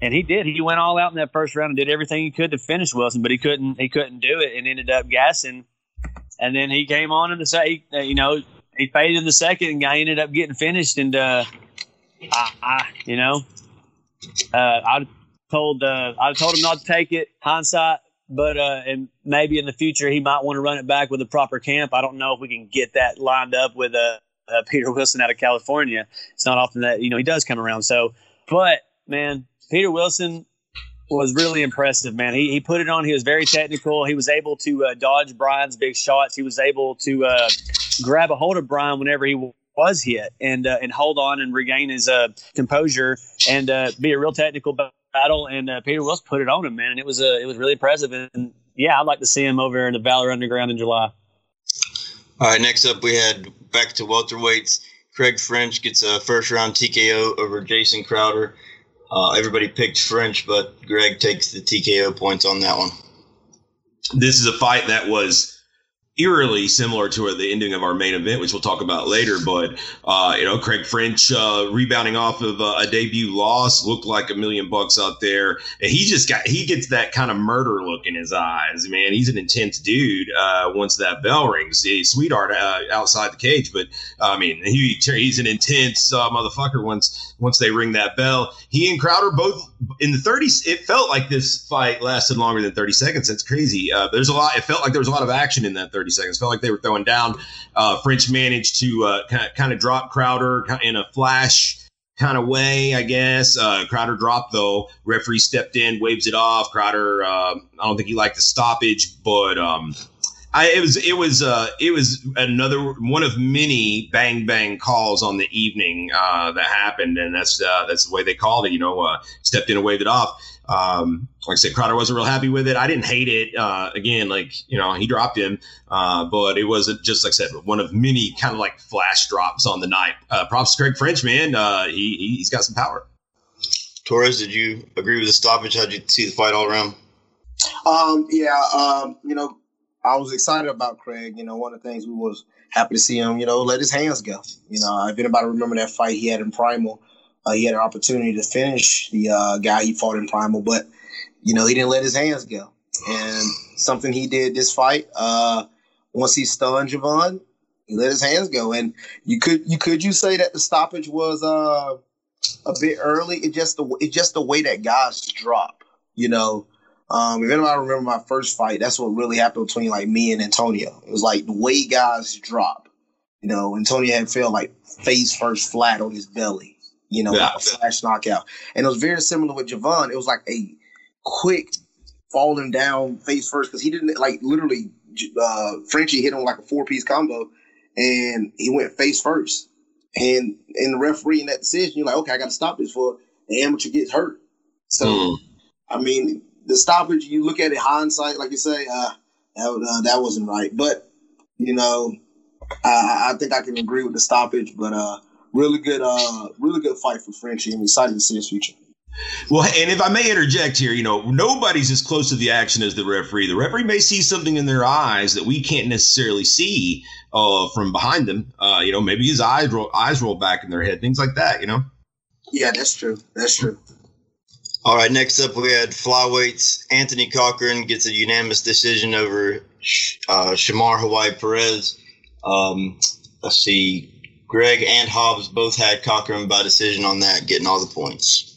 and he did. He went all out in that first round and did everything he could to finish Wilson, but he couldn't. He couldn't do it, and ended up gassing. And then he came on in the say, you know, he faded in the second, and I ended up getting finished. And uh, I, I, you know, uh, I told uh, I told him not to take it. Hindsight, but uh, and maybe in the future he might want to run it back with a proper camp. I don't know if we can get that lined up with uh, uh, Peter Wilson out of California. It's not often that you know he does come around. So, but man, Peter Wilson was really impressive, man. He, he put it on. He was very technical. He was able to uh, dodge Brian's big shots. He was able to uh, grab a hold of Brian whenever he was hit and uh, and hold on and regain his uh, composure and uh, be a real technical battle. And uh, Peter Wilson put it on him, man. And it was it was really impressive. And yeah, I'd like to see him over in the Valor Underground in July. All right, next up we had back to welterweights. Craig French gets a first round TKO over Jason Crowder. Uh, everybody picked French, but Greg takes the TKO points on that one. This is a fight that was eerily similar to the ending of our main event, which we'll talk about later. But uh, you know, Craig French uh, rebounding off of uh, a debut loss looked like a million bucks out there, and he just got he gets that kind of murder look in his eyes. Man, he's an intense dude. Uh, once that bell rings, he's sweetheart uh, outside the cage, but I mean, he he's an intense uh, motherfucker. Once once they ring that bell, he and Crowder both in the 30s. It felt like this fight lasted longer than 30 seconds. That's crazy. there's a lot. It felt like there was a lot of action in that 30 30 seconds. Felt like they were throwing down. Uh, French managed to uh, kind of drop Crowder in a flash kind of way, I guess. Uh, Crowder dropped though. Referee stepped in, waves it off. Crowder, uh, I don't think he liked the stoppage, but um, I, it was it was uh, it was another one of many bang bang calls on the evening uh, that happened, and that's uh, that's the way they called it. You know, uh, stepped in and waved it off. Um, like I said, Crowder wasn't real happy with it. I didn't hate it. Uh, again, like you know, he dropped him, uh, but it wasn't just like I said, one of many kind of like flash drops on the night. props to Craig French, man. he he's got some power. Torrez, did you agree with the stoppage? How did you see the fight all around? Um, yeah, um, you know, I was excited about Craig. You know, one of the things we was happy to see him, you know, let his hands go. You know, if anybody remember that fight he had in Primal, uh, he had an opportunity to finish the uh, guy he fought in Primal, but you know he didn't let his hands go. And something he did this fight, uh, once he stunned Javon, he let his hands go. And you could you could you say that the stoppage was uh, a bit early? It just the it just the way that guys drop. You know, um, if anybody remember my first fight, that's what really happened between like me and Antonio. It was like the way guys drop. You know, Antonio had fell like face first flat on his belly. You know, yeah. like a flash knockout, and it was very similar with Javon. It was like a quick falling down face first because he didn't like literally. Uh, Frenchie hit him like a four piece combo, and he went face first. And in the referee in that decision, you're like, okay, I got to stop this for the amateur gets hurt. So, mm. I mean, the stoppage, you look at it hindsight, like you say, uh, that, uh, that wasn't right. But you know, I, I think I can agree with the stoppage. But uh, really good, uh, really good fight for Frenchie. I'm excited to see his future. Well, and if I may interject here, you know, nobody's as close to the action as the referee. The referee may see something in their eyes that we can't necessarily see uh, from behind them. Uh, you know, maybe his eyes roll, eyes roll back in their head, things like that. You know. Yeah, that's true. That's true. All right, next up we had flyweights. Anthony Cochran gets a unanimous decision over uh, Shamar Hawaii Perez. Um, let's see, Greg and Hobbs both had Cochran by decision on that, getting all the points.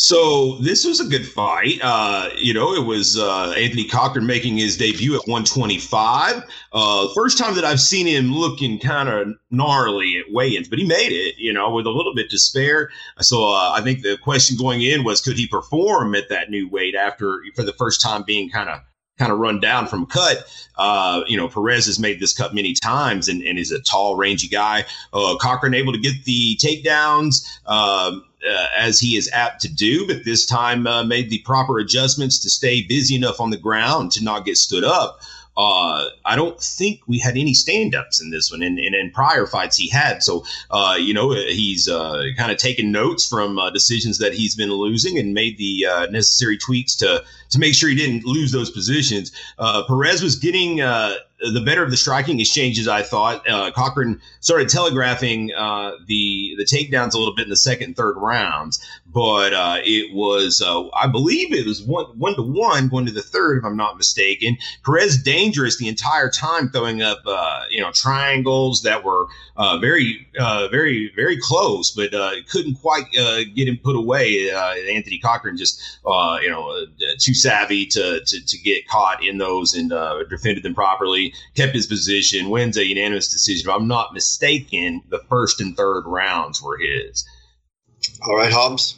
So this was a good fight. Uh, you know, it was uh, Anthony Cochran making his debut at 125. Uh, first time that I've seen him looking kind of gnarly at weigh-ins, but he made it. You know, with a little bit to spare. So uh, I think the question going in was, could he perform at that new weight after for the first time being kind of kind of run down from cut. Uh, you know, Perez has made this cut many times and, and is a tall, rangy guy. Uh, Cochran able to get the takedowns. Um, uh, as he is apt to do, but this time uh, made the proper adjustments to stay busy enough on the ground to not get stood up. Uh, I don't think we had any stand-ups in this one, and, in prior fights he had. So, uh, you know, he's uh, kind of taken notes from uh, decisions that he's been losing and made the uh, necessary tweaks to to make sure he didn't lose those positions. Uh, Perez was getting the better of the striking exchanges, I thought. Uh, Cochran started telegraphing uh, the the takedowns a little bit in the second and third rounds, but uh, it was, uh, I believe, it was one one to one going to the third, if I'm not mistaken. Perez dangerous the entire time, throwing up uh, you know triangles that were uh, very very very close, but couldn't quite get him put away. Anthony Cochran just you know too savvy to, to to get caught in those and defended them properly kept his position, wins a unanimous decision. If I'm not mistaken, the first and third rounds were his. All right, Hobbs.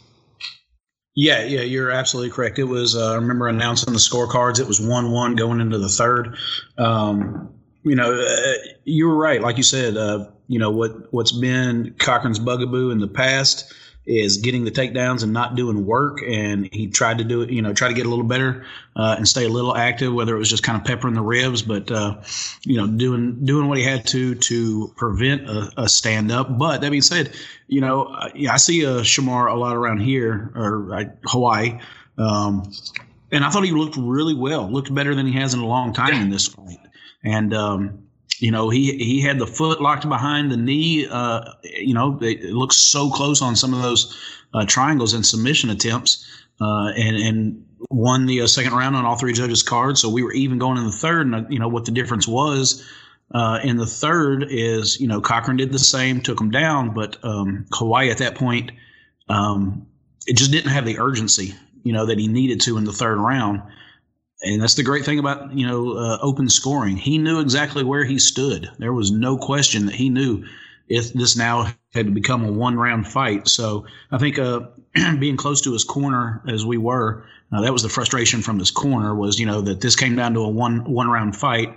Yeah, yeah, you're absolutely correct. It was. Uh, I remember announcing the scorecards. It was one-one going into the third. Um, you know, uh, you were right. Like you said, uh, you know what what's been Cochran's bugaboo in the past is getting the takedowns and not doing work. And he tried to do it, you know, try to get a little better uh, and stay a little active, whether it was just kind of peppering the ribs, but uh, you know, doing doing what he had to to prevent a, a stand up. But that being said, you know, I, I see a Shamar a lot around here or uh, Hawaii. Um, and I thought he looked really well, looked better than he has in a long time in this fight. and um, you know he he had the foot locked behind the knee. Uh, you know, it, it looks so close on some of those uh, triangles and submission attempts, uh, and and won the uh, second round on all three judges' cards. So we were even going in the third, and uh, you know what the difference was. Uh, in the third is you know Cochran did the same, took him down, but um, Hawaii at that point um, it just didn't have the urgency you know that he needed to in the third round. And that's the great thing about you know uh, open scoring. He knew exactly where he stood. There was no question that he knew if this now had become a one round fight. So I think uh, being close to his corner as we were, uh, that was the frustration from his corner was you know that this came down to a one one round fight,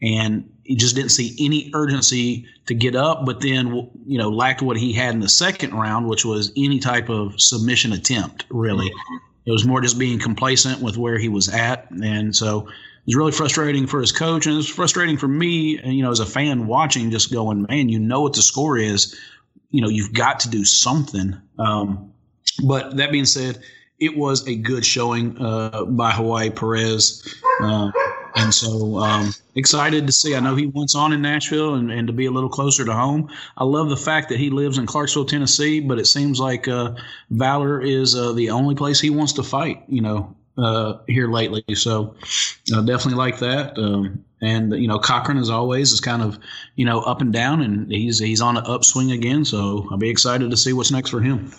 and he just didn't see any urgency to get up. But then you know lacked what he had in the second round, which was any type of submission attempt really. Mm-hmm. It was more just being complacent with where he was at, and so it was really frustrating for his coach, and it was frustrating for me, you know, as a fan watching, just going, man, you know what the score is, you know, you've got to do something. Um, but that being said, it was a good showing uh, by Hawaii Perez. Uh, and so um, excited to see. I know he wants on in Nashville and, and to be a little closer to home. I love the fact that he lives in Clarksville, Tennessee, but it seems like uh, Valor is uh, the only place he wants to fight. You know, uh, here lately. So uh, definitely like that. Um, and you know, Cochran as always is kind of you know up and down, and he's he's on an upswing again. So I'll be excited to see what's next for him.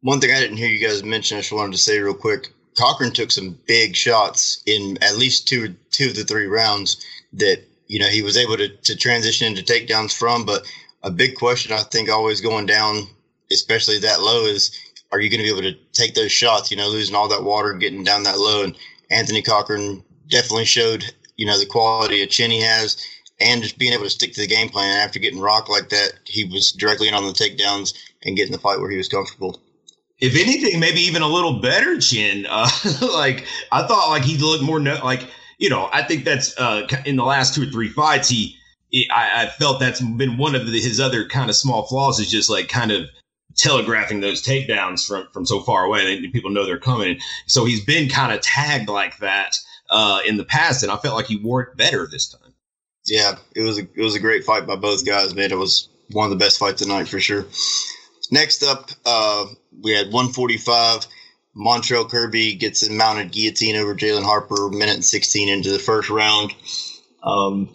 One thing I didn't hear you guys mention, I just wanted to say real quick. Cochran took some big shots in at least two two of the three rounds that you know he was able to, to transition into takedowns from. But a big question I think always going down, especially that low, is are you going to be able to take those shots? You know, losing all that water, getting down that low, and Anthony Cochran definitely showed you know the quality of chin he has, and just being able to stick to the game plan. After getting rocked like that, he was directly in on the takedowns and getting the fight where he was comfortable if anything, maybe even a little better chin. Uh, like I thought, like he looked more no, like you know. I think that's uh, in the last two or three fights. He, he I, I, felt that's been one of the, his other kind of small flaws is just like kind of telegraphing those takedowns from from so far away. And people know they're coming. So he's been kind of tagged like that uh, in the past, and I felt like he wore it better this time. Yeah, it was a, it was a great fight by both guys, man. It was one of the best fights tonight for sure. Next up, uh, we had 145. Montrell Kirby gets a mounted guillotine over Jalen Harper, minute and 16 into the first round. Um,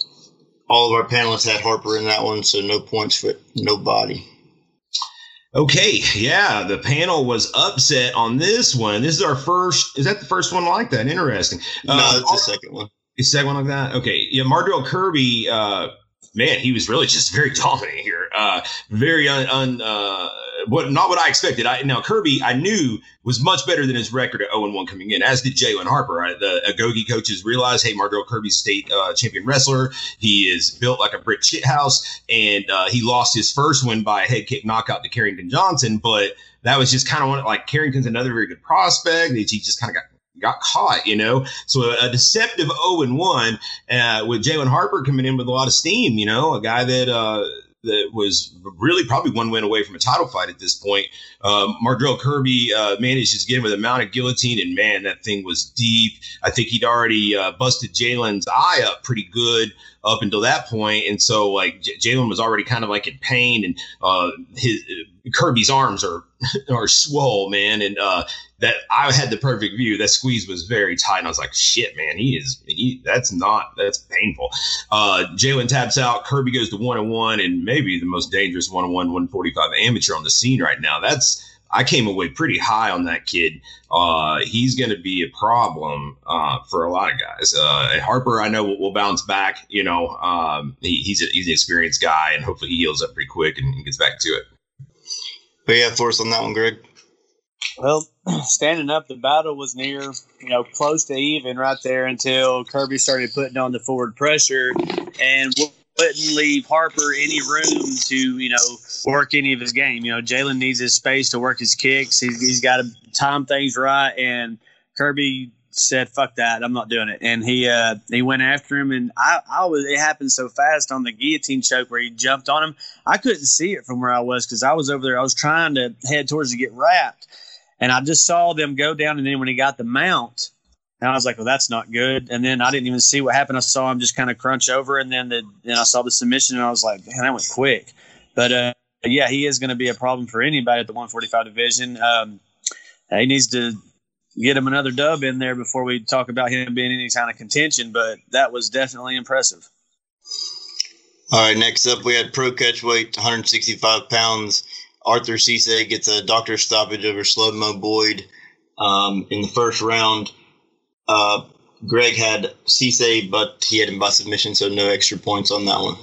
all of our panelists had Harper in that one, so no points for nobody. Okay, yeah, the panel was upset on this one. This is our first. Is that the first one like that? Interesting. No, uh, it's the second one. The second one like that. Okay, yeah, Mardrell Kirby. Uh, man, he was really just very dominant here. Uh, very un, un uh, what not what I expected. I now Kirby I knew was much better than his record at 0 1 coming in, as did Jalen Harper. Right? The Agogi coaches realized, hey, Mardrell Kirby's state uh, champion wrestler. He is built like a brick shit house, and uh, he lost his first win by a head kick knockout to Carrington Johnson. But that was just kind of one like Carrington's another very good prospect. He just kind of got got caught, you know. So a, deceptive 0 and 1 uh, with Jalen Harper coming in with a lot of steam, you know, a guy that uh, that was really probably one win away from a title fight at this point. Um, Mardrell Kirby uh, managed to get him with a mounted guillotine, and man, that thing was deep. I think he'd already uh, busted Jalen's eye up pretty good up until that point, and so like J- Jalen was already kind of like in pain, and uh, his Kirby's arms are are swole, man, and uh, that I had the perfect view. That squeeze was very tight, and I was like, "Shit, man, he is. He, that's not. That's painful." Uh, Jalen taps out. Kirby goes to one and one, and maybe the most dangerous one on one, one forty five amateur on the scene right now. That's I came away pretty high on that kid. Uh, he's going to be a problem uh, for a lot of guys. Uh, Harper, I know will, will, bounce back. You know, um, he, he's a, he's an experienced guy, and hopefully he heals up pretty quick and gets back to it. But yeah, for us on that one, Greg. Well, standing up, the battle was near, you know, close to even right there until Kirby started putting on the forward pressure and wouldn't leave Harper any room to, you know, work any of his game. You know, Jalen needs his space to work his kicks. He's, he's got to time things right, and Kirby said, "Fuck that, I'm not doing it." And he uh, he went after him, and I, I was it happened so fast on the guillotine choke where he jumped on him. I couldn't see it from where I was because I was over there. I was trying to head towards to get wrapped, and I just saw them go down. And then when he got the mount, And I was like, well, that's not good. And then I didn't even see what happened. I saw him just kind of crunch over, and then the, then I saw the submission, and I was like, man, that went quick. But uh, yeah, he is going to be a problem for anybody at the 145 division. Um, he needs to get him another dub in there before we talk about him being any kind of contention. But that was definitely impressive. All right, next up we had pro catch weight, 165 pounds. Arthur Cisse gets a doctor stoppage over Slow Mo Boyd um, in the first round. Uh, Greg had Cisse, but he had him by submission, so no extra points on that one.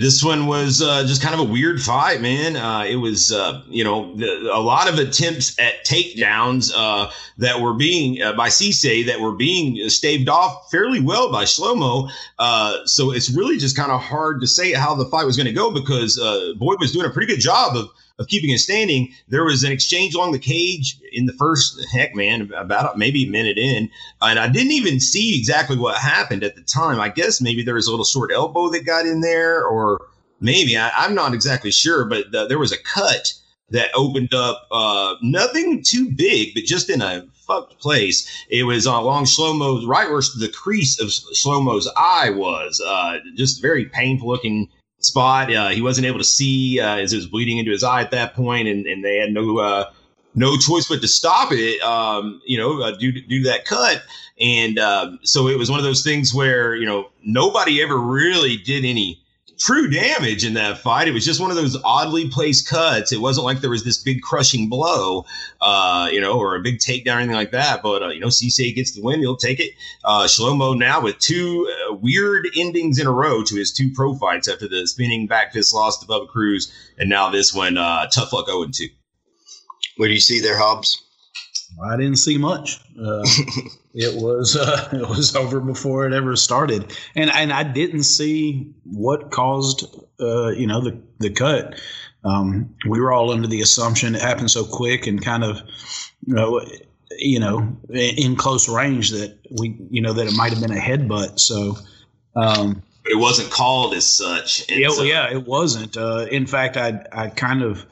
This one was uh, just kind of a weird fight, man. Uh, it was, uh, you know, the, a lot of attempts at takedowns uh, that were being uh, by Cisse that were being staved off fairly well by Shlomo. Uh, so it's really just kind of hard to say how the fight was going to go because Boyd was doing a pretty good job of of keeping it standing. There was an exchange along the cage in the first heck, man, about maybe a minute in, and I didn't even see exactly what happened at the time. I guess maybe there was a little short elbow that got in there, or maybe I, am not exactly sure, but uh, there was a cut that opened up. Uh, nothing too big, but just in a fucked place. It was along Shlomo's right where the crease of Shlomo's eye was. Uh, just very painful looking spot. Uh, he wasn't able to see uh, as it was bleeding into his eye at that point, and, and they had no uh, no choice but to stop it. Um, you know, uh, due to, due to that cut, and um, so it was one of those things where you know nobody ever really did any true damage in that fight. It was just one of those oddly placed cuts. It wasn't like there was this big crushing blow, uh, you know, or a big takedown or anything like that. But, uh, you know, Cisse gets the win. He'll take it. Uh, Shlomo now with two weird endings in a row to his two pro fights after the spinning back fist loss to Bubba Cruz. And now this one, uh, tough luck 0 2. What do you see there, Hobbs? I didn't see much. Uh, it was uh, it was over before it ever started, and and I didn't see what caused uh, you know the the cut. Um, we were all under the assumption it happened so quick and kind of you know, you know in close range that we you know that it might have been a headbutt. So. Um, but it wasn't called as such. Yeah, so. yeah, it wasn't. Uh, in fact, I I kind of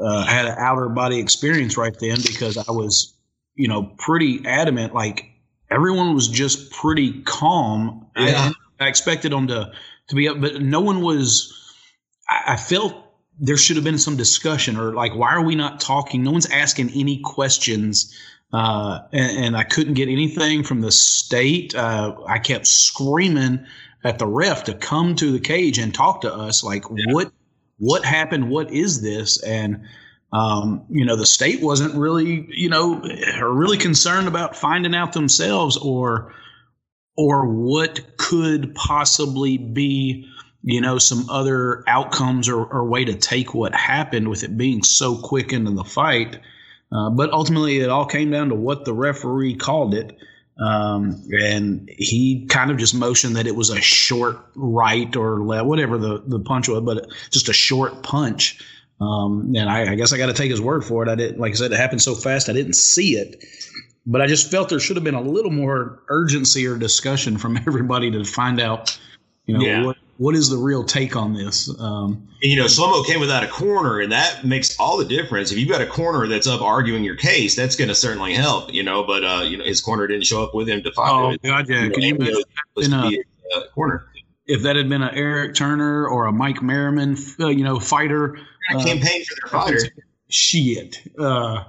uh, had an outer body experience right then because I was, you know, pretty adamant. Like everyone was just pretty calm. Yeah. I, I expected them to to be up, but no one was. I, I felt there should have been some discussion or like, why are we not talking? No one's asking any questions. Uh, and, and, I couldn't get anything from the state. Uh, I kept screaming at the ref to come to the cage and talk to us. Like, yeah. what what happened? What is this? And um, you know, the state wasn't really, you know, really concerned about finding out themselves or or what could possibly be, you know, some other outcomes or, or way to take what happened with it being so quick into the fight. Uh, but ultimately, it all came down to what the referee called it. Um, and he kind of just motioned that it was a short right or left, whatever the, the punch was, but just a short punch. Um, and I, I guess I got to take his word for it. I didn't, like I said, it happened so fast. I didn't see it, but I just felt there should have been a little more urgency or discussion from everybody to find out, you know, yeah. what, what is the real take on this? Um, you know, Slomo came without a corner, and that makes all the difference. If you've got a corner that's up arguing your case, that's going to certainly help. You know, but uh, you know, his corner didn't show up with him to fight. Oh God, yeah. Can you imagine a, a corner? If that had been an Eric Turner or a Mike Merriman, uh, you know, fighter, uh, campaign for their fighter. Shit. Uh,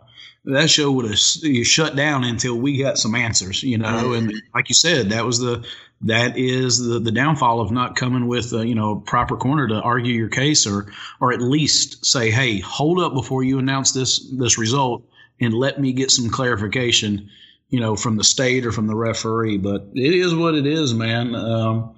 that show would have shut down until we got some answers, you know. And like you said, that was the that is the, the downfall of not coming with a, you know proper corner to argue your case or or at least say, hey, hold up before you announce this this result and let me get some clarification, you know, from the state or from the referee. But it is what it is, man. Um,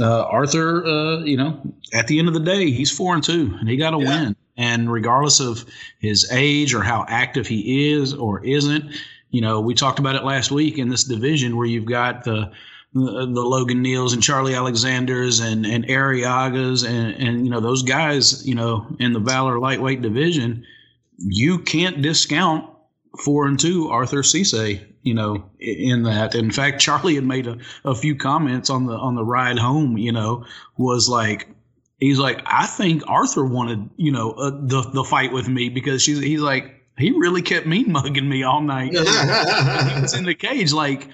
uh, Arthur, uh, you know, at the end of the day, he's four and two, and he got to yeah. win. And regardless of his age or how active he is or isn't, you know, we talked about it last week in this division where you've got the the, Logan Neals and Charlie Alexanders and and Arriagas and and you know those guys, you know, in the Valor lightweight division, you can't discount four and two Arthur Cisse, you know, in that. In fact, Charlie had made a, a few comments on the on the ride home, you know, was like he's like, I think Arthur wanted, you know, uh, the the fight with me because she's he's like, he really kept mean mugging me all night. he was in the cage, like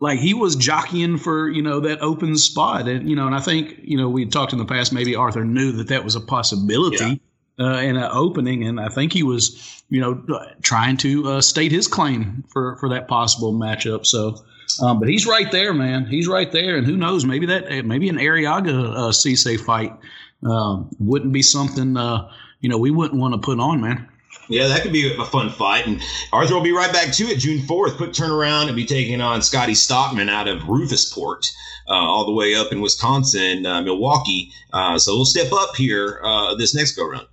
like he was jockeying for you know that open spot, and you know, and I think you know we talked in the past. Maybe Arthur knew that that was a possibility. Yeah. Uh, in an opening, and I think he was, you know, trying to uh, state his claim for for that possible matchup. So, um, but he's right there, man. He's right there, and who knows? Maybe that maybe an Arriaga uh, Cisse fight um, wouldn't be something uh, you know we wouldn't want to put on, man. Yeah, that could be a fun fight. And Arthur will be right back to it June 4th. Quick turnaround and be taking on Scotty Stockman out of Roufusport, uh, all the way up in Wisconsin, uh, Milwaukee. Uh, so we'll step up here uh, this next go round.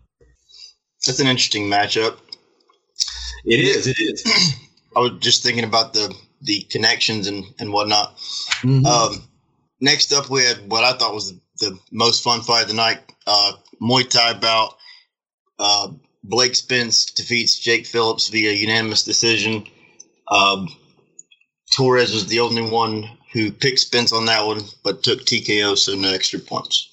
That's an interesting matchup. It is. It is. I was just thinking about the the connections and, and whatnot. Mm-hmm. Um, next up, we had what I thought was the most fun fight of the night uh, Muay Thai bout. Uh, Blake Spence defeats Jake Phillips via unanimous decision. Um, Torrez was the only one who picked Spence on that one, but took TKO, so no extra points.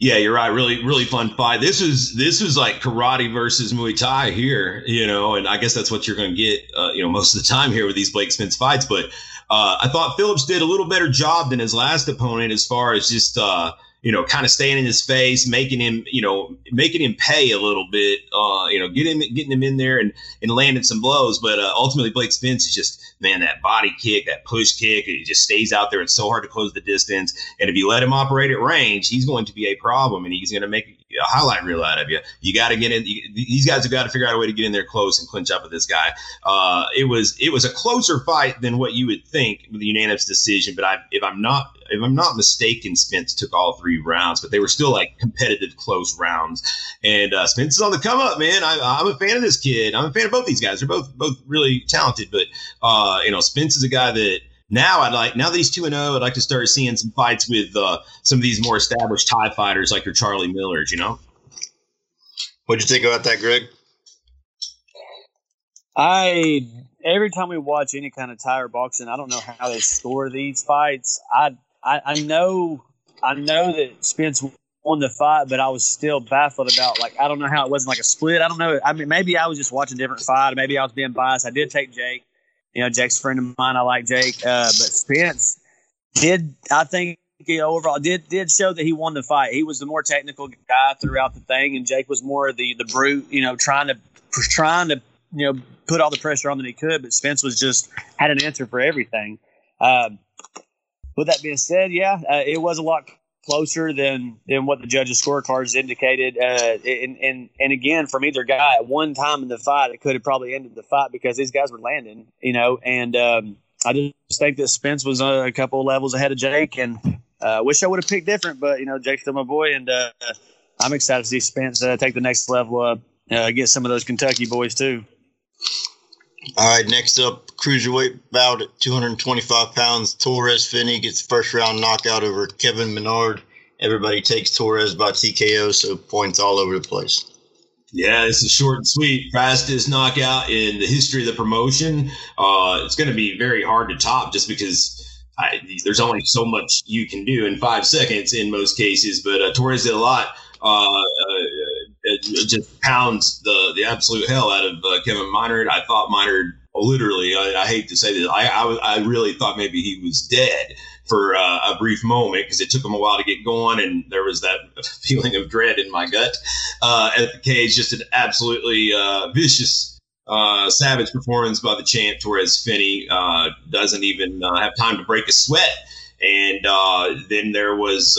Yeah, you're right. Really, really fun fight. This is this is like karate versus Muay Thai here, you know, and I guess that's what you're going to get, uh, you know, most of the time here with these Blake Spence fights. But uh, I thought Phillips did a little better job than his last opponent as far as just uh, you know, kind of staying in his face, making him, you know, making him pay a little bit, uh, you know, getting getting him in there and, and landing some blows. But uh, ultimately, Blake Spence is just, man, that body kick, that push kick, he just stays out there. It's so hard to close the distance. And if you let him operate at range, he's going to be a problem and he's going to make a highlight reel out of you. You got to get in. These guys have got to figure out a way to get in there close and clinch up with this guy. Uh, it was it was a closer fight than what you would think with the unanimous decision. But I, if I'm not if I'm not mistaken, Spence took all three rounds, but they were still like competitive, close rounds. And uh, Spence is on the come up, man. I, am a fan of this kid. I'm a fan of both these guys. They're both both really talented. But uh, you know, Spence is a guy that now I'd like now that he's two and zero, oh, I'd like to start seeing some fights with uh, some of these more established Thai fighters like your Charlie Millers. You know. What'd you think about that, Greg? I every time we watch any kind of Thai boxing, I don't know how they score these fights. I I, I know I know that Spence won the fight, but I was still baffled about like I don't know how it wasn't like a split. I don't know. I mean, maybe I was just watching a different fight. Maybe I was being biased. I did take Jake. You know, Jake's a friend of mine. I like Jake, uh, but Spence did. I think he overall did did show that he won the fight. He was the more technical guy throughout the thing, and Jake was more the the brute. You know, trying to trying to you know put all the pressure on that he could, but Spence was just had an answer for everything. Um, with that being said, yeah, uh, it was a lot closer than than what the judges' scorecards indicated. Uh, and, and and again, from either guy, at one time in the fight, it could have probably ended the fight because these guys were landing, you know. And um, I just think that Spence was a couple levels ahead of Jake, and I uh, wish I would have picked different. But you know, Jake's still my boy, and uh, I'm excited to see Spence uh, take the next level up, uh, get some of those Kentucky boys too. All right, next up, cruiserweight bout at 225 pounds. Torrez Finney gets first round knockout over Kevin Menard. Everybody takes Torrez by TKO, so points all over the place. Yeah, this is short and sweet. Fastest knockout in the history of the promotion. Uh, it's going to be very hard to top just because I, there's only so much you can do in five seconds in most cases. But uh, Torrez did a lot. Uh, just pounds the the absolute hell out of uh, Kevin Minard. I thought Minard literally. I, I, hate to say this. I, I, I really thought maybe he was dead for uh, a brief moment because it took him a while to get going, and there was that feeling of dread in my gut uh, at the cage. Just an absolutely uh, vicious. Uh, savage performance by the champ Torrez Finney uh, doesn't even have time to break a sweat, and then there was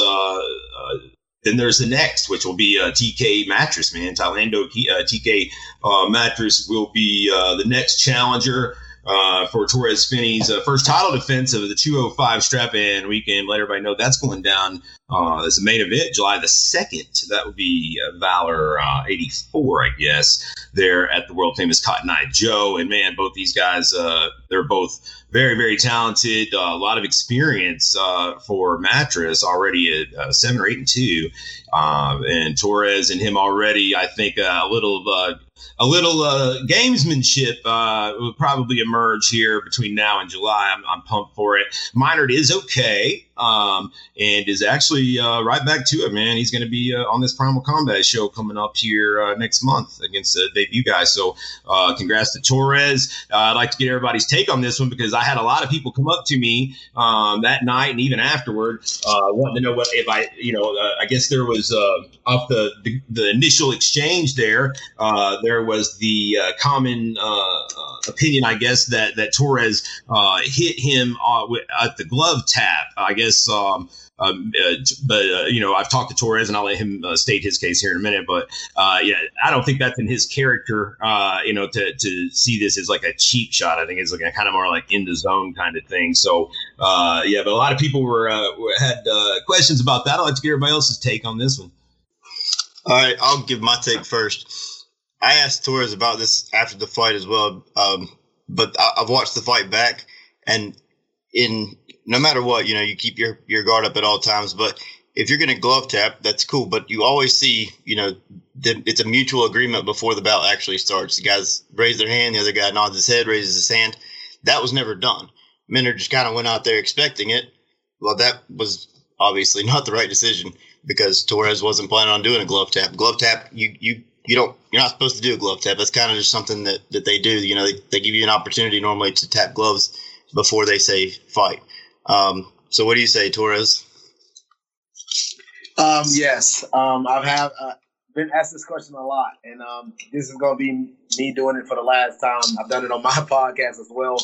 then there's the next, which will be a TK mattress, man. Thailand uh, TK uh, mattress will be uh, the next challenger uh, for Torrez Finney's uh, first title defense of the 205 strap in weekend. Let everybody know that's going down uh, as a main event July the 2nd. That would be uh, Valor uh, 84, I guess, there at the world famous Cotton Eye Joe. And man, both these guys, uh, they're both very, very talented. Uh, a lot of experience uh, for Mattress already at uh, seven or eight and two. And Torrez and him already, I think, a little a little uh, gamesmanship uh, will probably emerge here between now and July. I'm, I'm pumped for it. Minard is okay. um, and is actually uh, right back to it, man. He's going to be uh, on this Primal Combat show coming up here uh, next month against the debut guy. So, uh, congrats to Torrez. Uh, I'd like to get everybody's take on this one because I had a lot of people come up to me um, that night and even afterward, uh, wanting to know what if I, you know, I guess there was Uh, off the, the, the initial exchange there, uh, there was the uh, common opinion, I guess that that Torrez hit him at the glove tap. I guess. Um, um, uh, but uh, you know, I've talked to Torrez, and I'll let him uh, state his case here in a minute. But uh, yeah, I don't think that's in his character. Uh, you know, to to see this as like a cheap shot, I think it's like a kind of more like in the zone kind of thing. So uh, yeah, but a lot of people were had questions about that. I'd like to get everybody else's take on this one. All right, I'll give my take first. I asked Torrez about this after the fight as well, um, but I, I've watched the fight back, and in no matter what, you know, you keep your, your guard up at all times. But if you're going to glove tap, that's cool. But you always see, you know, the, it's a mutual agreement before the bout actually starts. The guys raise their hand, the other guy nods his head, raises his hand. That was never done. Minner just kind of went out there expecting it. Well, that was obviously not the right decision because Torrez wasn't planning on doing a glove tap. Glove tap, you you you don't you're not supposed to do a glove tap. That's kind of just something that that they do. You know, they, they give you an opportunity normally to tap gloves before they say fight. Um, so, what do you say, Torrez? Um, yes, um, I've have uh, been asked this question a lot, and um, this is going to be me doing it for the last time. I've done it on my podcast as well.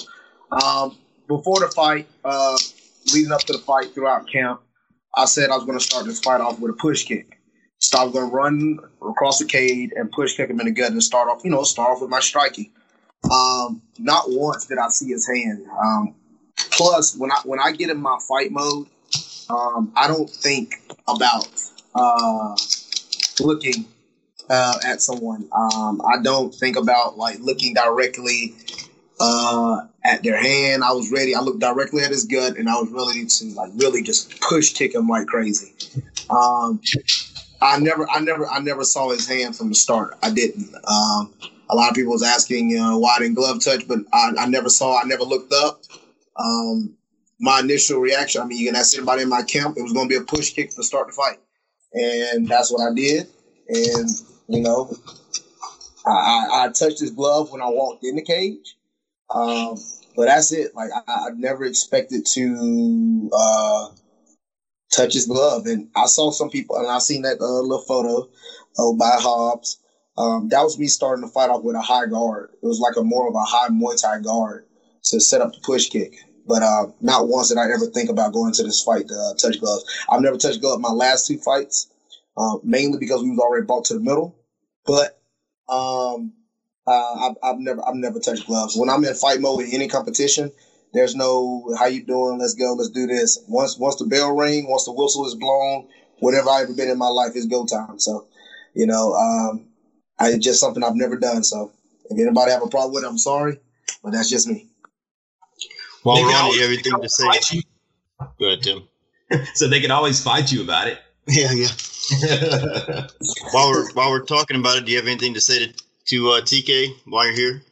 Um, before the fight, uh, leading up to the fight throughout camp, I said I was going to start this fight off with a push kick. So I was going to run across the cage and push kick him in the gut and start off, you know, start off with my striking. Um, not once did I see his hand. Um, plus, when I when I get in my fight mode, um, I don't think about uh, looking uh, at someone. Um, I don't think about like looking directly uh, at their hand. I was ready. I looked directly at his gut, and I was ready to like really just push kick him like crazy. Um, I never, I never, I never saw his hand from the start. I didn't. Um, a lot of people was asking uh, why I didn't glove touch, but I, I never saw. I never looked up. Um, my initial reaction, I mean, you can ask anybody in my camp, it was going to be a push kick to start the fight, and that's what I did. And you know, I, I, I touched his glove when I walked in the cage. Um, but that's it. Like I, I never expected to uh, touch his glove, and I saw some people, and I seen that uh, little photo of by Hobbs um, that was me starting to fight off with a high guard. It was like a more of a high Muay Thai guard to set up the push kick. But uh, not once did I ever think about going to this fight to uh, touch gloves. I've never touched gloves my last two fights, uh, mainly because we was already brought to the middle. But um, uh, I've, I've, never I've never touched gloves. When I'm in fight mode in any competition, there's no how you doing. Let's go. Let's do this. Once once the bell ring, once the whistle is blown, whatever I've ever been in my life is go time. So, you know, um, I, it's just something I've never done. So if anybody have a problem with it, I'm sorry, but that's just me. Well, Ronnie, everything to say. You. Go ahead, Tim. so they can always fight you about it. Yeah, yeah. while we're while we're talking about it, do you have anything to say to to uh, TK while you're here?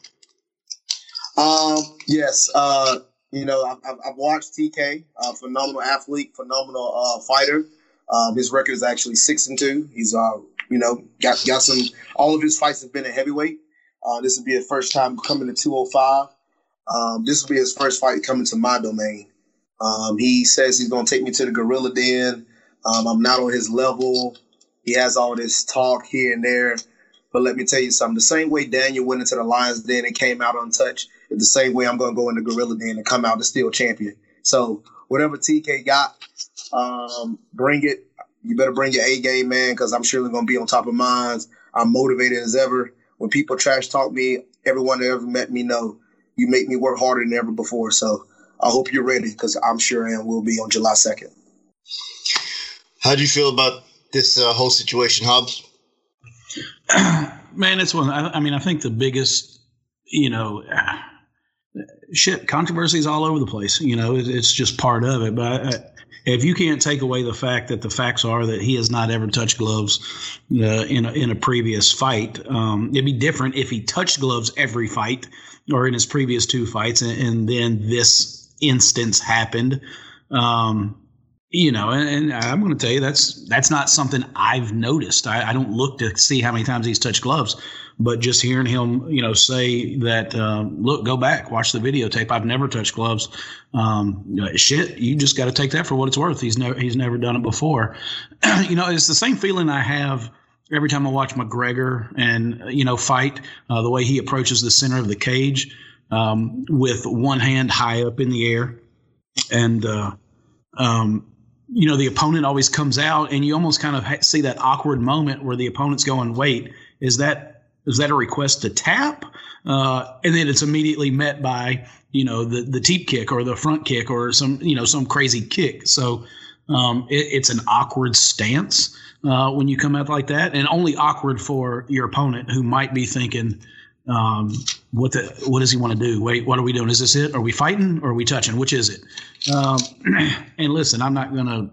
Um. Yes. Uh. You know, I've, I've watched TK, uh, phenomenal athlete, phenomenal uh, fighter. Um, his record is actually six and two. He's uh, you know, got got some. All of his fights have been at heavyweight. Uh, this will be his first time coming to 205. Um, this will be his first fight coming to my domain. Um, he says he's going to take me to the Gorilla Den. Um, I'm not on his level. He has all this talk here and there. But let me tell you something. The same way Daniel went into the Lions Den and came out untouched, the same way I'm going to go into the Gorilla Den and come out the steel champion. So whatever TK got, um, bring it you better bring your A game, man, because I'm surely going to be on top of mine. I'm motivated as ever. When people trash talk me, everyone that ever met me know you make me work harder than ever before. So I hope you're ready because I'm sure I am. Will be on July 2nd. How do you feel about this uh, whole situation, Hobbs? Man, it's one. I, I, mean, I think the biggest, you know, shit controversies all over the place. You know, it, it's just part of it. But I, if you can't take away the fact that the facts are that he has not ever touched gloves uh, in a, in a previous fight, um, it'd be different if he touched gloves every fight or in his previous two fights, and, and then this instance happened. Um, you know, and, and I'm going to tell you that's that's not something I've noticed. I, I, don't look to see how many times he's touched gloves, but just hearing him, you know, say that, um, look, go back, watch the videotape. I've never touched gloves. Um, shit, you just got to take that for what it's worth. He's never he's never done it before. you know, it's the same feeling I have every time I watch McGregor and you know fight. Uh, the way he approaches the center of the cage um, with one hand high up in the air, and uh, um, you know, the opponent always comes out and you almost kind of see that awkward moment where the opponent's going, wait, is that, is that a request to tap? Uh, and then it's immediately met by, you know, the, the teep kick or the front kick or some, you know, some crazy kick. So, um, it, it's an awkward stance, uh, when you come out like that and only awkward for your opponent who might be thinking, um, what the, what does he want to do? Wait, what are we doing? Is this it? Are we fighting or are we touching? Which is it? Um, and listen, I'm not going to,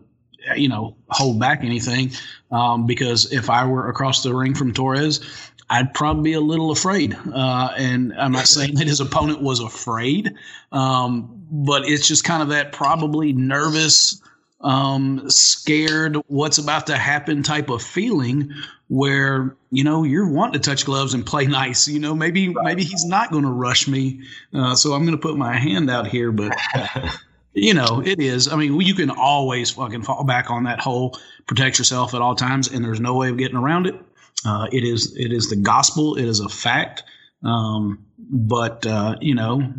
you know, hold back anything um, because if I were across the ring from Torrez, I'd probably be a little afraid. Uh, and I'm not saying that his opponent was afraid, um, but it's just kind of that probably nervous, um, scared, what's about to happen type of feeling where you know you're wanting to touch gloves and play nice. You know, maybe right. maybe he's not going to rush me, uh, so I'm going to put my hand out here. But you know, it is. I mean, you can always fucking fall back on that whole protect yourself at all times, and there's no way of getting around it. Uh, it is it is the gospel. It is a fact. Um, but uh, you know,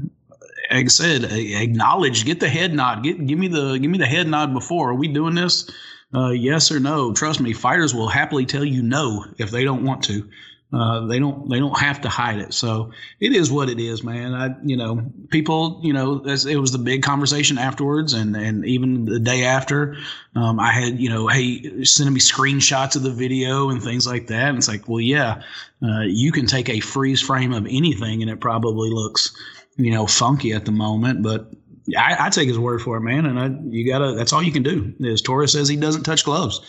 like I said, acknowledge, get the head nod, get give me the give me the head nod before. Are we doing this? uh, yes or no. Trust me, fighters will happily tell you no if they don't want to. Uh, they don't they don't have to hide it. So it is what it is, man. I you know people you know it was the big conversation afterwards, and and even the day after, um, I had you know hey sending me screenshots of the video and things like that. And it's like, well, yeah, uh, you can take a freeze frame of anything, and it probably looks you know funky at the moment, but I, I, take his word for it, man. And I, you gotta, that's all you can do is Torrez says he doesn't touch gloves.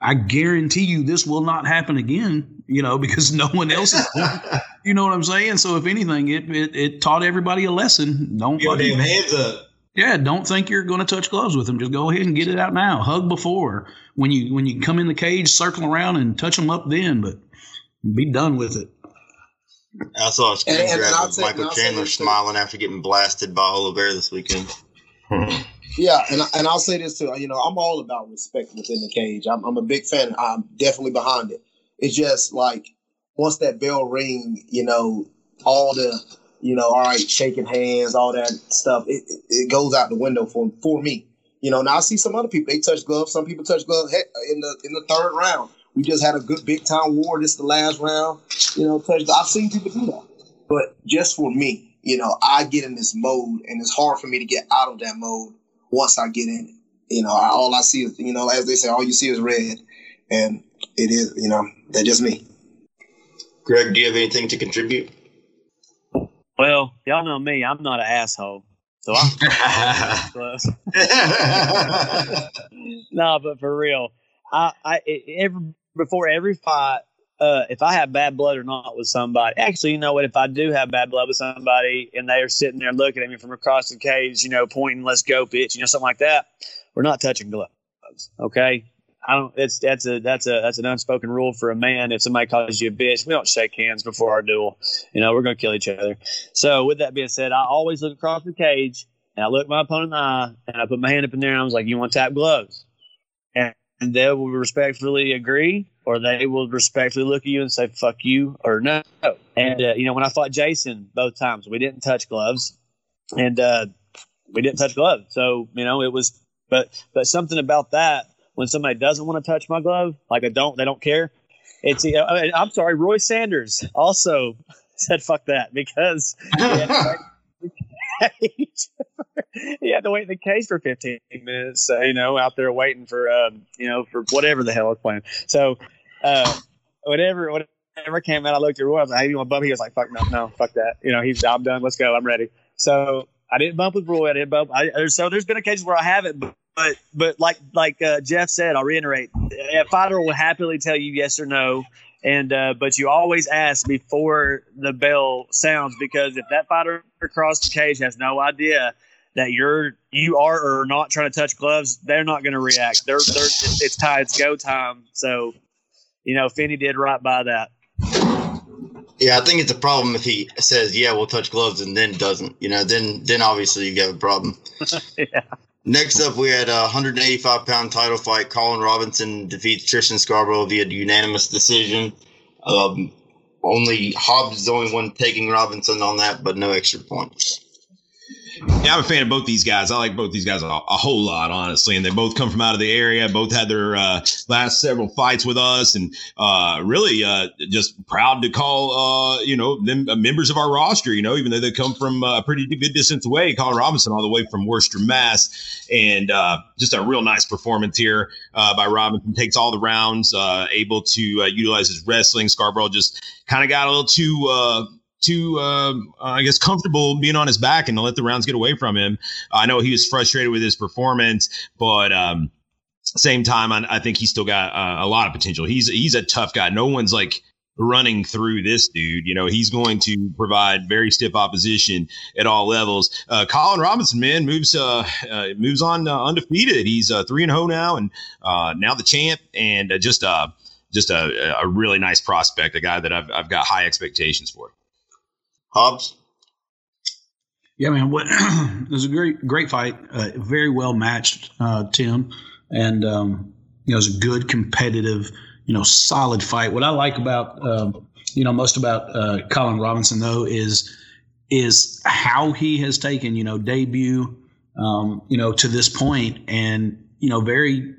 I guarantee you this will not happen again, you know, because no one else is, you know what I'm saying? So if anything, it, it, it taught everybody a lesson. Don't Your damn hands up. Yeah, don't think you're going to touch gloves with them. Just go ahead and get it out now. Hug before when you when you come in the cage, circle around and touch them up then, but be done with it. I saw a screen and, grab and of Michael Chandler smiling after getting blasted by Oliveira this weekend. yeah, and and I'll say this too. You know, I'm all about respect within the cage. I'm, I'm a big fan. I'm definitely behind it. It's just like once that bell ring, you know, all the you know, all right, shaking hands, all that stuff, it, it, it goes out the window for for me. You know, now I see some other people they touch gloves. Some people touch gloves in the in the third round. We just had a good big time war. This the last round. You know, touch. I've seen people do that, but just for me, you know, I get in this mode, and it's hard for me to get out of that mode once I get in it. You know, I, all I see is, you know, as they say, all you see is red, and it is, you know, that's just me. Greg, do you have anything to contribute? Well, y'all know me. I'm not an asshole. So I'm close. no, but for real, I, I every before every fight, uh, if I have bad blood or not with somebody, actually, you know what? If I do have bad blood with somebody and they are sitting there looking at me from across the cage, you know, pointing, let's go, bitch, you know, something like that, we're not touching gloves. Okay. I don't, it's, that's a, that's a, that's an unspoken rule for a man. If somebody calls you a bitch, we don't shake hands before our duel. You know, we're going to kill each other. So with that being said, I always look across the cage and I look my opponent in the eye and I put my hand up in there and I was like, you want to tap gloves? And they will respectfully agree or they will respectfully look at you and say fuck you or no. And uh, you know when i fought jason both times we didn't touch gloves. And uh, we didn't touch gloves. So you know it was but but something about that when somebody doesn't want to touch my glove like they don't they don't care. It's you know, I mean, i'm sorry roy sanders also said fuck that because he had to wait in the case for 15 minutes, uh, you know, out there waiting for, um, you know, for whatever the hell was playing. So, uh, whatever, whatever came out, I looked at Roy. I was like, "Hey, you want bump?" He was like, "Fuck no, no, fuck that." You know, he's, "I'm done. Let's go. I'm ready." So I didn't bump with Roy. I didn't bump. I, so there's been occasions where I haven't, but but, like like uh, Jeff said, I'll reiterate: a fighter will happily tell you yes or no and uh, but you always ask before the bell sounds because if that fighter across the cage has no idea that you're you are or not trying to touch gloves, they're not going to react. They're they're it's, time, it's go time. So, you know, Finney did right by that. Yeah, I think it's a problem if he says, "Yeah, we'll touch gloves," and then doesn't. You know, then then obviously you have a problem. yeah. Next up, we had a 185 pound title fight. Colin Robinson defeats Tristan Scarborough via unanimous decision. Um, only Hobbs is the only one taking Robinson on that, but no extra points. Yeah, I'm a fan of both these guys. I like both these guys a, a, whole lot, honestly. And they both come from out of the area. Both had their uh, last several fights with us, and uh, really uh, just proud to call uh, you know them uh, members of our roster. You know, even though they come from uh, a pretty good distance away. Colin Robinson, all the way from Worcester, Mass, and just a real nice performance here by Robinson. Takes all the rounds, able to utilize his wrestling. Scarborough just kind of got a little too too, uh, I guess, comfortable being on his back and to let the rounds get away from him. I know he was frustrated with his performance, but um, same time, I, I, think he's still got uh, a lot of potential. He's he's a tough guy. No one's like running through this dude. You know, he's going to provide very stiff opposition at all levels. Uh, Colin Robinson, man, moves uh, uh moves on uh, undefeated. He's uh, three and zero oh now, and uh, now the champ, and just uh, just a, a really nice prospect, a guy that I've I've got high expectations for. Hobbs. Yeah, man. What it was a great, great fight. Uh, very well matched, uh, Tim, and um, you know, it was a good, competitive, you know, solid fight. What I like about, um, you know, most about uh, Colin Robinson though is is how he has taken, you know, debut, um, you know, to this point, and you know, very,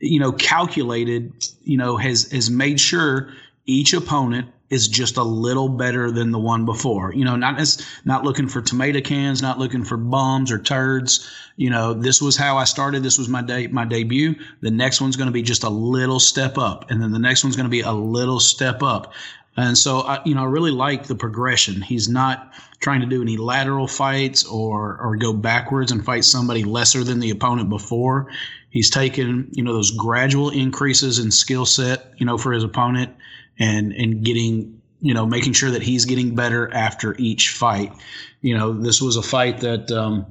you know, calculated, you know, has has made sure each opponent is just a little better than the one before. You know, not not looking for tomato cans, not looking for bums or turds. You know, this was how I started. This was my day, my debut. The next one's going to be just a little step up, and then the next one's going to be a little step up. And so, I, you know, I really like the progression. He's not trying to do any lateral fights or or go backwards and fight somebody lesser than the opponent before. He's taken, you know, those gradual increases in skill set, you know, for his opponent and and getting you know making sure that he's getting better after each fight. You know, this was a fight that um,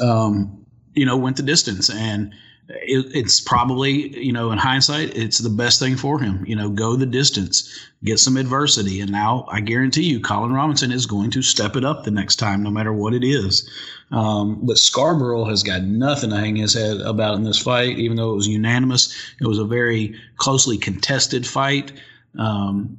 um, you know went the distance and. It, it's probably, you know, in hindsight, it's the best thing for him. You know, go the distance, get some adversity. And now I guarantee you, Colin Robinson is going to step it up the next time, no matter what it is. Um, but Scarborough has got nothing to hang his head about in this fight, even though it was unanimous. It was a very closely contested fight. Um,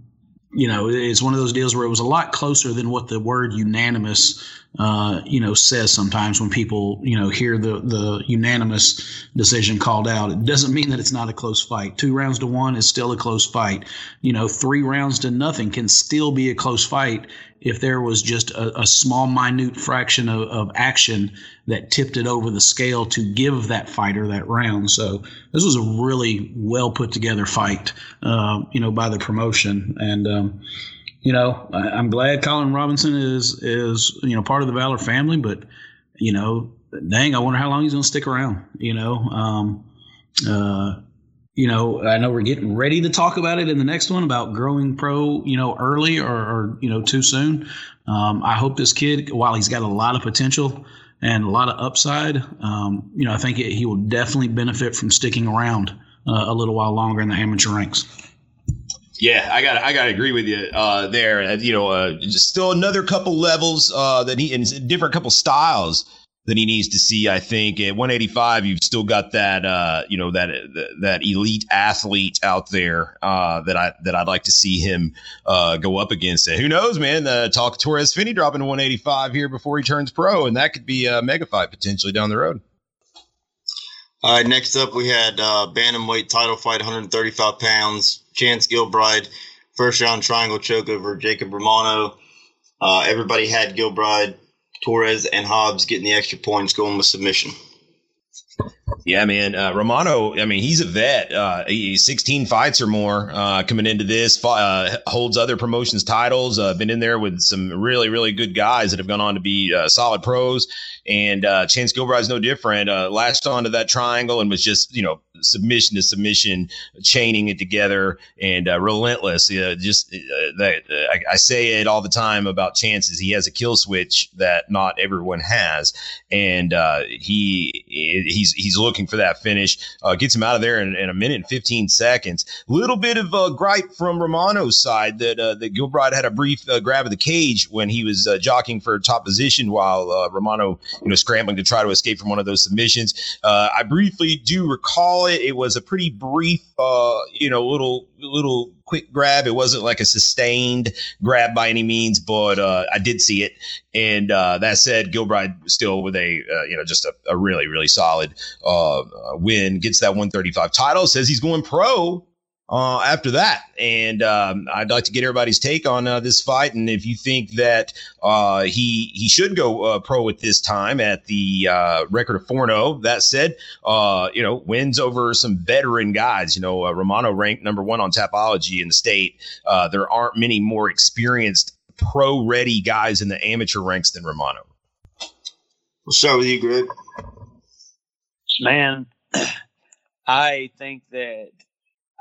you know, it's one of those deals where it was a lot closer than what the word unanimous, uh, you know, says sometimes when people, you know, hear the, the unanimous decision called out. It doesn't mean that it's not a close fight. Two rounds to one is still a close fight. You know, three rounds to nothing can still be a close fight if there was just a, a small, minute fraction of, of, action that tipped it over the scale to give that fighter that round. So this was a really well put together fight, uh, you know, by the promotion. And, um, you know, I, am glad Colin Robinson is, is, you know, part of the Valor family, but, you know, dang, I wonder how long he's going to stick around, you know. Um, uh, you know, I know we're getting ready to talk about it in the next one about growing pro, you know, early or, or you know, too soon. Um, I hope this kid, while he's got a lot of potential and a lot of upside, um, you know, I think it, he will definitely benefit from sticking around uh, a little while longer in the amateur ranks. Yeah, I got I got to agree with you uh, there. You know, uh, just still another couple levels uh, that he and different couple styles that he needs to see. I think at 185, you've still got that, uh, you know, that that elite athlete out there uh, that I that I'd like to see him uh, go up against. And who knows, man? Uh, talk Torrez Finney dropping 185 here before he turns pro, and that could be a mega fight potentially down the road. All right, next up we had uh, bantamweight title fight, 135 pounds. Chance Gilbride, first round triangle choke over Jacob Romano. Uh, everybody had Gilbride Torrez, and Hobbs getting the extra points going with submission. Yeah, man. Uh, Romano, I mean, he's a vet. Uh, 16 fights or more uh, coming into this. Uh, holds other promotions titles. Uh, been in there with some really, really good guys that have gone on to be uh, solid pros. And Chance Gilbride's no different. latched onto that triangle and was just, you know, submission to submission, chaining it together, and relentless. Just that I, I, say it all the time about chances. He has a kill switch that not everyone has, and he he's he's looking for that finish. Uh, gets him out of there in, in, a minute and fifteen seconds. Little bit of a gripe from Romano's side that uh, that Gilbride had a brief uh, grab of the cage when he was jockeying for top position while Romano you know scrambling to try to escape from one of those submissions. I briefly do recall it. It was a pretty brief, uh, you know, little little quick grab. It wasn't like a sustained grab by any means, but uh, I did see it. And uh, that said, Gilbride still with a uh, you know just a, a really really solid uh, win. Gets that 135 title. Says he's going pro uh, after that. And um, I'd like to get everybody's take on uh, this fight, and if you think that uh, he he should go uh, pro at this time at the uh, record of 4-0. That said, uh, you know wins over some veteran guys. You know Romano ranked number one on Tapology in the state. there aren't many more experienced pro ready guys in the amateur ranks than Romano. We'll start with you, Greg. Man, I think that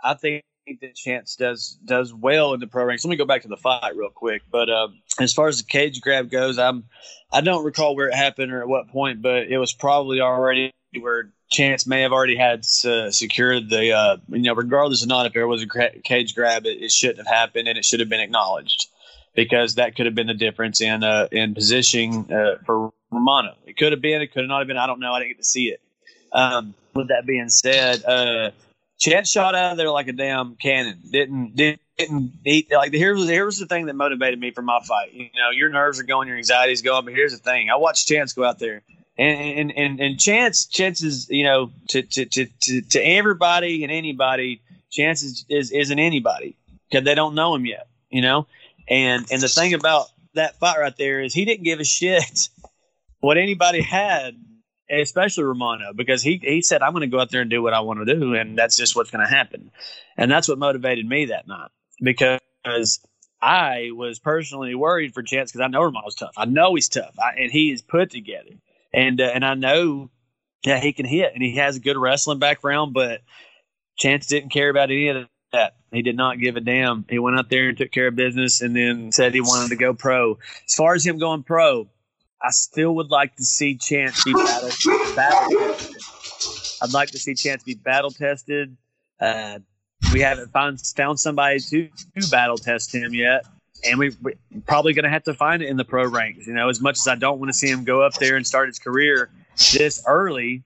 I think that Chance does does well in the pro ranks. Let me go back to the fight real quick. But uh, as far as the cage grab goes, I'm I don't recall where it happened or at what point, but it was probably already where Chance may have already had uh, secured the uh, you know regardless of not if there was a cage grab, it, it, shouldn't have happened and it should have been acknowledged because that could have been the difference in uh, in positioning uh, for Romano. It could have been, it could have not have been. I don't know. I didn't get to see it. Um, with that being said, Chance shot out of there like a damn cannon. Didn't didn't eat like here's here's the thing that motivated me for my fight. You know, your nerves are going, your anxiety's going, but here's the thing. I watched Chance go out there. And and and and Chance chances, you know, to to to to, to everybody and anybody, Chance is, is isn't anybody because they don't know him yet, you know? And and the thing about that fight right there is he didn't give a shit what anybody had especially Romano, because he he said, "I'm going to go out there and do what I want to do, and that's just what's going to happen." And that's what motivated me that night because I was personally worried for Chance because I know Romano's tough. I know he's tough, I, and he is put together, and uh, and I know that he can hit, and he has a good wrestling background, but Chance didn't care about any of that. He did not give a damn. He went out there and took care of business, and then said he wanted to go pro. As far as him going pro, I still would like to see Chance be battle, battle tested. I'd like to see Chance be battle tested. Uh, we haven't found found somebody to, to battle test him yet, and we, are probably going to have to find it in the pro ranks. You know, as much as I don't want to see him go up there and start his career this early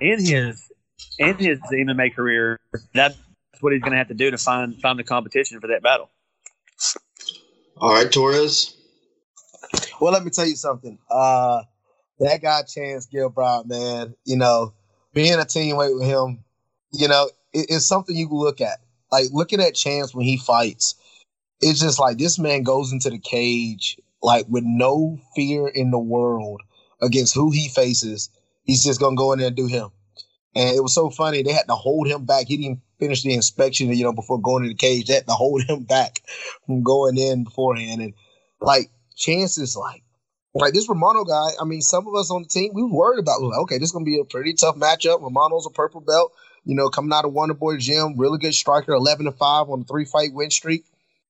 in his in his MMA career, that's what he's going to have to do to find find the competition for that battle. All right, Torrez. Well, let me tell you something. Uh, that guy Chance Gilbride, man, you know, being a teammate with him, you know, it, it's something you can look at. Like looking at Chance when he fights, it's just like this man goes into the cage like with no fear in the world against who he faces. He's just gonna go in there and do him. And it was so funny. They had to hold him back. He didn't finish the inspection, you know, before going to the cage. They had to hold him back from going in beforehand. And like chances like like this Romano guy, I mean, some of us on the team, we were worried about, like, okay, this is to be a pretty tough matchup. Romano's a purple belt, you know, coming out of Wonder Boy Gym, really good striker, 11 to 5 on a three fight win streak.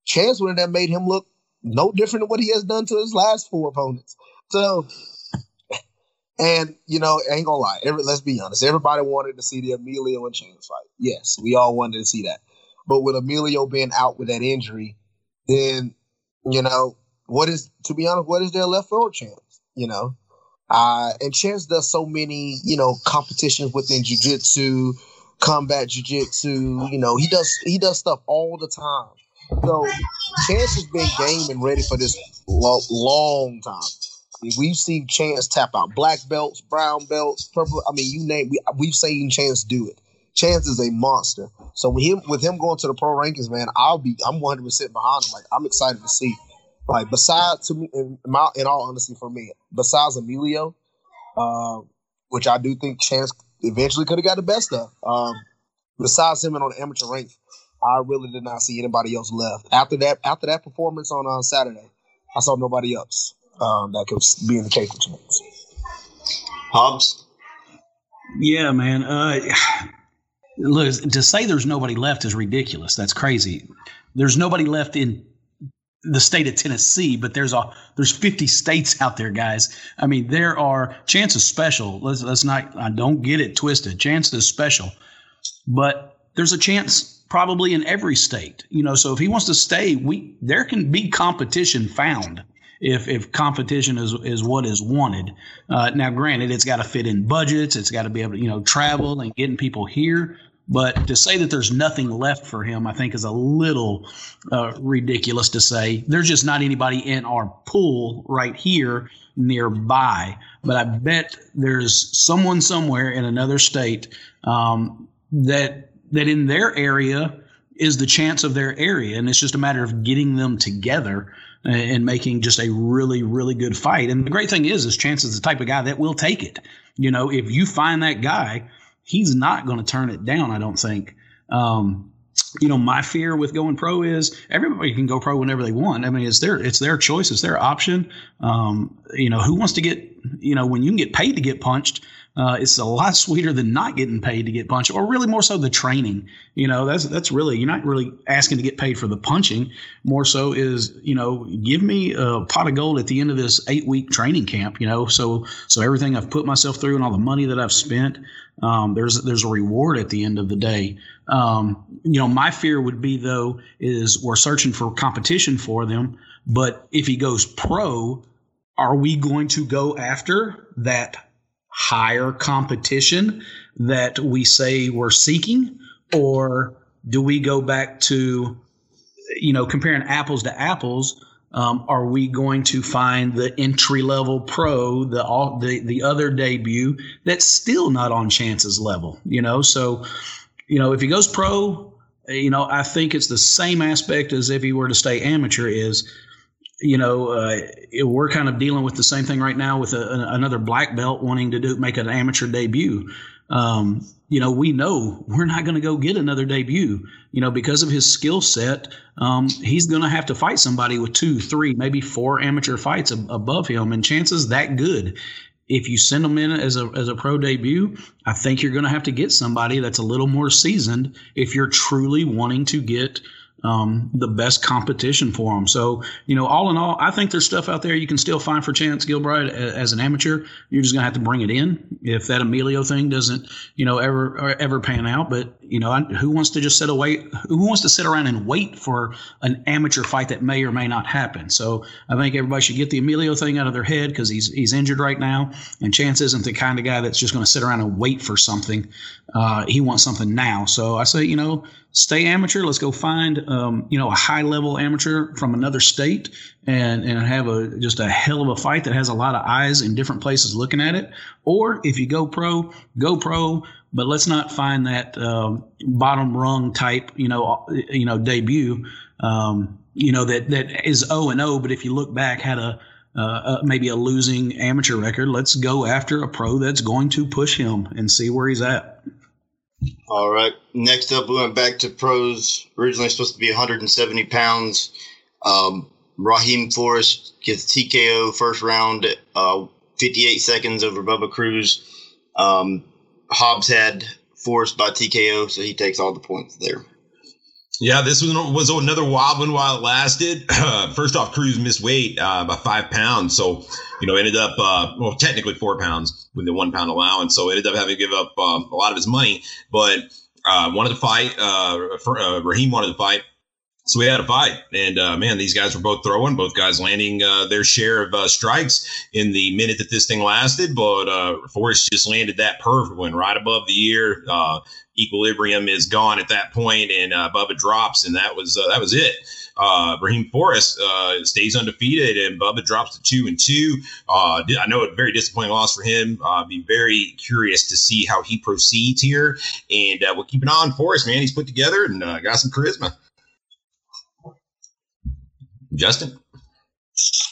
Chance would have made him look no different than what he has done to his last four opponents. So, and, you know, ain't gonna lie, every, let's be honest, everybody wanted to see the Emilio and Chance fight. Yes, we all wanted to see that. But with Emilio being out with that injury, then, you know, what is to be honest, what is their left for chance? You know, uh, and Chance does so many, you know, competitions within jujitsu, combat jujitsu. You know, he does he does stuff all the time. So Chance has been game and ready for this lo- long time. we've seen Chance tap out black belts, brown belts, purple. I mean, you name. We, we've seen Chance do it. Chance is a monster. So with him, with him going to the pro rankings, man, I'll be. I'm 100 percent behind him. Like I'm excited to see. Like besides to me, in, my, in all honesty, for me, besides Emilio, uh, which I do think Chance eventually could have got the best of. Um, besides him and on the amateur rank, I really did not see anybody else left after that. After that performance on uh, Saturday, I saw nobody else um, that could be in the case for Chance. Hobbs. Yeah, man. Uh, look to say there's nobody left is ridiculous. That's crazy. There's nobody left in the state of Tennessee, but there's a there's 50 states out there, guys. I mean, there are chances special. Let's let's not I don't get it twisted. Chances special, but there's a chance probably in every state. You know, so if he wants to stay, we there can be competition found if if competition is is what is wanted. Uh, now, granted, it's got to fit in budgets. It's got to be able to you know travel and getting people here. But to say that there's nothing left for him, I think is a little uh, ridiculous to say. There's just not anybody in our pool right here nearby. But I bet there's someone somewhere in another state um, that that in their area is the chance of their area, and it's just a matter of getting them together and making just a really, really good fight. And the great thing is, is Chance is the type of guy that will take it. You know, if you find that guy he's not going to turn it down. I don't think. Um, you know, my fear with going pro is everybody can go pro whenever they want. I mean, it's their it's their choice, it's their option. Um, you know, who wants to get you know when you can get paid to get punched? Uh, it's a lot sweeter than not getting paid to get punched, or really more so the training. You know, that's that's really you're not really asking to get paid for the punching. More so is you know, give me a pot of gold at the end of this eight week training camp. You know, so so everything I've put myself through and all the money that I've spent, um, there's there's a reward at the end of the day. Um, you know, my fear would be though is we're searching for competition for them, but if he goes pro, are we going to go after that higher competition that we say we're seeking? Or do we go back to, you know, comparing apples to apples? Um, are we going to find the entry level pro, the all, the the other debut that's still not on Chance's level? You know, so you know if he goes pro, you know I think it's the same aspect as if he were to stay amateur. Is you know, uh, we're kind of dealing with the same thing right now with a, a, another black belt wanting to do make an amateur debut. Um, you know, we know we're not going to go get another debut. You know, because of his skill set, um, he's going to have to fight somebody with two, three, maybe four amateur fights ab- above him, and chances that good. If you send him in as a as a pro debut, I think you're going to have to get somebody that's a little more seasoned if you're truly wanting to get um, the best competition for them. So, you know, all in all, I think there's stuff out there you can still find for Chance Gilbride as an amateur. You're just going to have to bring it in if that Emilio thing doesn't, you know, ever ever pan out. But you know, who wants to just sit away? Who wants to sit around and wait for an amateur fight that may or may not happen? So, I think everybody should get the Emilio thing out of their head because he's he's injured right now, and Chance isn't the kind of guy that's just going to sit around and wait for something. Uh, he wants something now. So I say, you know stay amateur. Let's go find um, you know a high level amateur from another state and and have a just a hell of a fight that has a lot of eyes in different places looking at it. Or if you go pro, go pro. But let's not find that um, bottom rung type you know you know debut. Um, you know that that is O and O, but if you look back, had a uh, uh, maybe a losing amateur record. Let's go after a pro that's going to push him and see where he's at. All right. Next up, we went back to pros. Originally supposed to be 170 pounds. Um, Raheem Forrest gets TKO first round, uh, 58 seconds over Bubba Cruz. Um, Hobbs had Forrest by TKO, so he takes all the points there. Yeah, this was, was another wild one while it lasted. First off, Cruz missed weight uh, by five pounds. So, you know, ended up, uh, well, technically four pounds with the one pound allowance. So ended up having to give up um, a lot of his money. But uh, wanted to fight. Uh, Raheem wanted to fight. So we had a fight, and uh, man, these guys were both throwing, both guys landing uh, their share of uh, strikes in the minute that this thing lasted. But uh, Forrest just landed that perfect one right above the ear. Uh, equilibrium is gone at that point, and uh, Bubba drops, and that was that was it. Raheem Forrest stays undefeated, and Bubba drops to two and two. I know a very disappointing loss for him. I'd be very curious to see how he proceeds here, and we'll keep an eye on Forrest. Man, he's put together and got some charisma. Justin?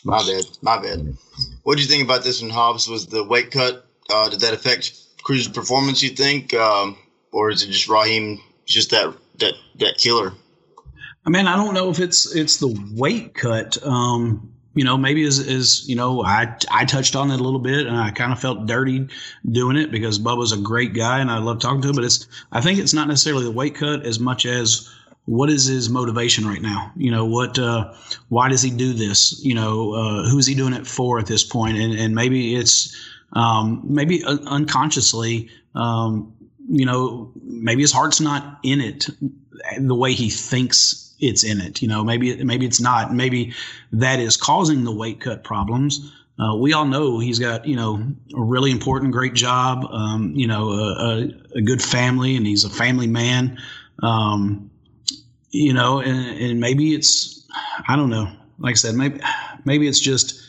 My bad. My bad. What do you think about this one, Hobbs? Was the weight cut, uh, did that affect Cruz's performance, you think? Um, or is it just Raheem, just that, that, that killer? I mean, I don't know if it's it's the weight cut. Um, you know, maybe as, as you know, I I touched on it a little bit, and I kind of felt dirty doing it because Bubba's a great guy, and I love talking to him. But it's I think it's not necessarily the weight cut as much as what is his motivation right now? You know, what uh, why does he do this? You know, uh, who is he doing it for at this point? And and maybe it's um, maybe un- unconsciously. Um, you know, maybe his heart's not in it the way he thinks it's in it. You know, maybe maybe it's not. Maybe that is causing the weight cut problems. Uh, we all know he's got you know a really important, great job. Um, you know, a, a, a, good family, and he's a family man. Um, you know, and, and maybe it's I don't know. Like I said, maybe maybe it's just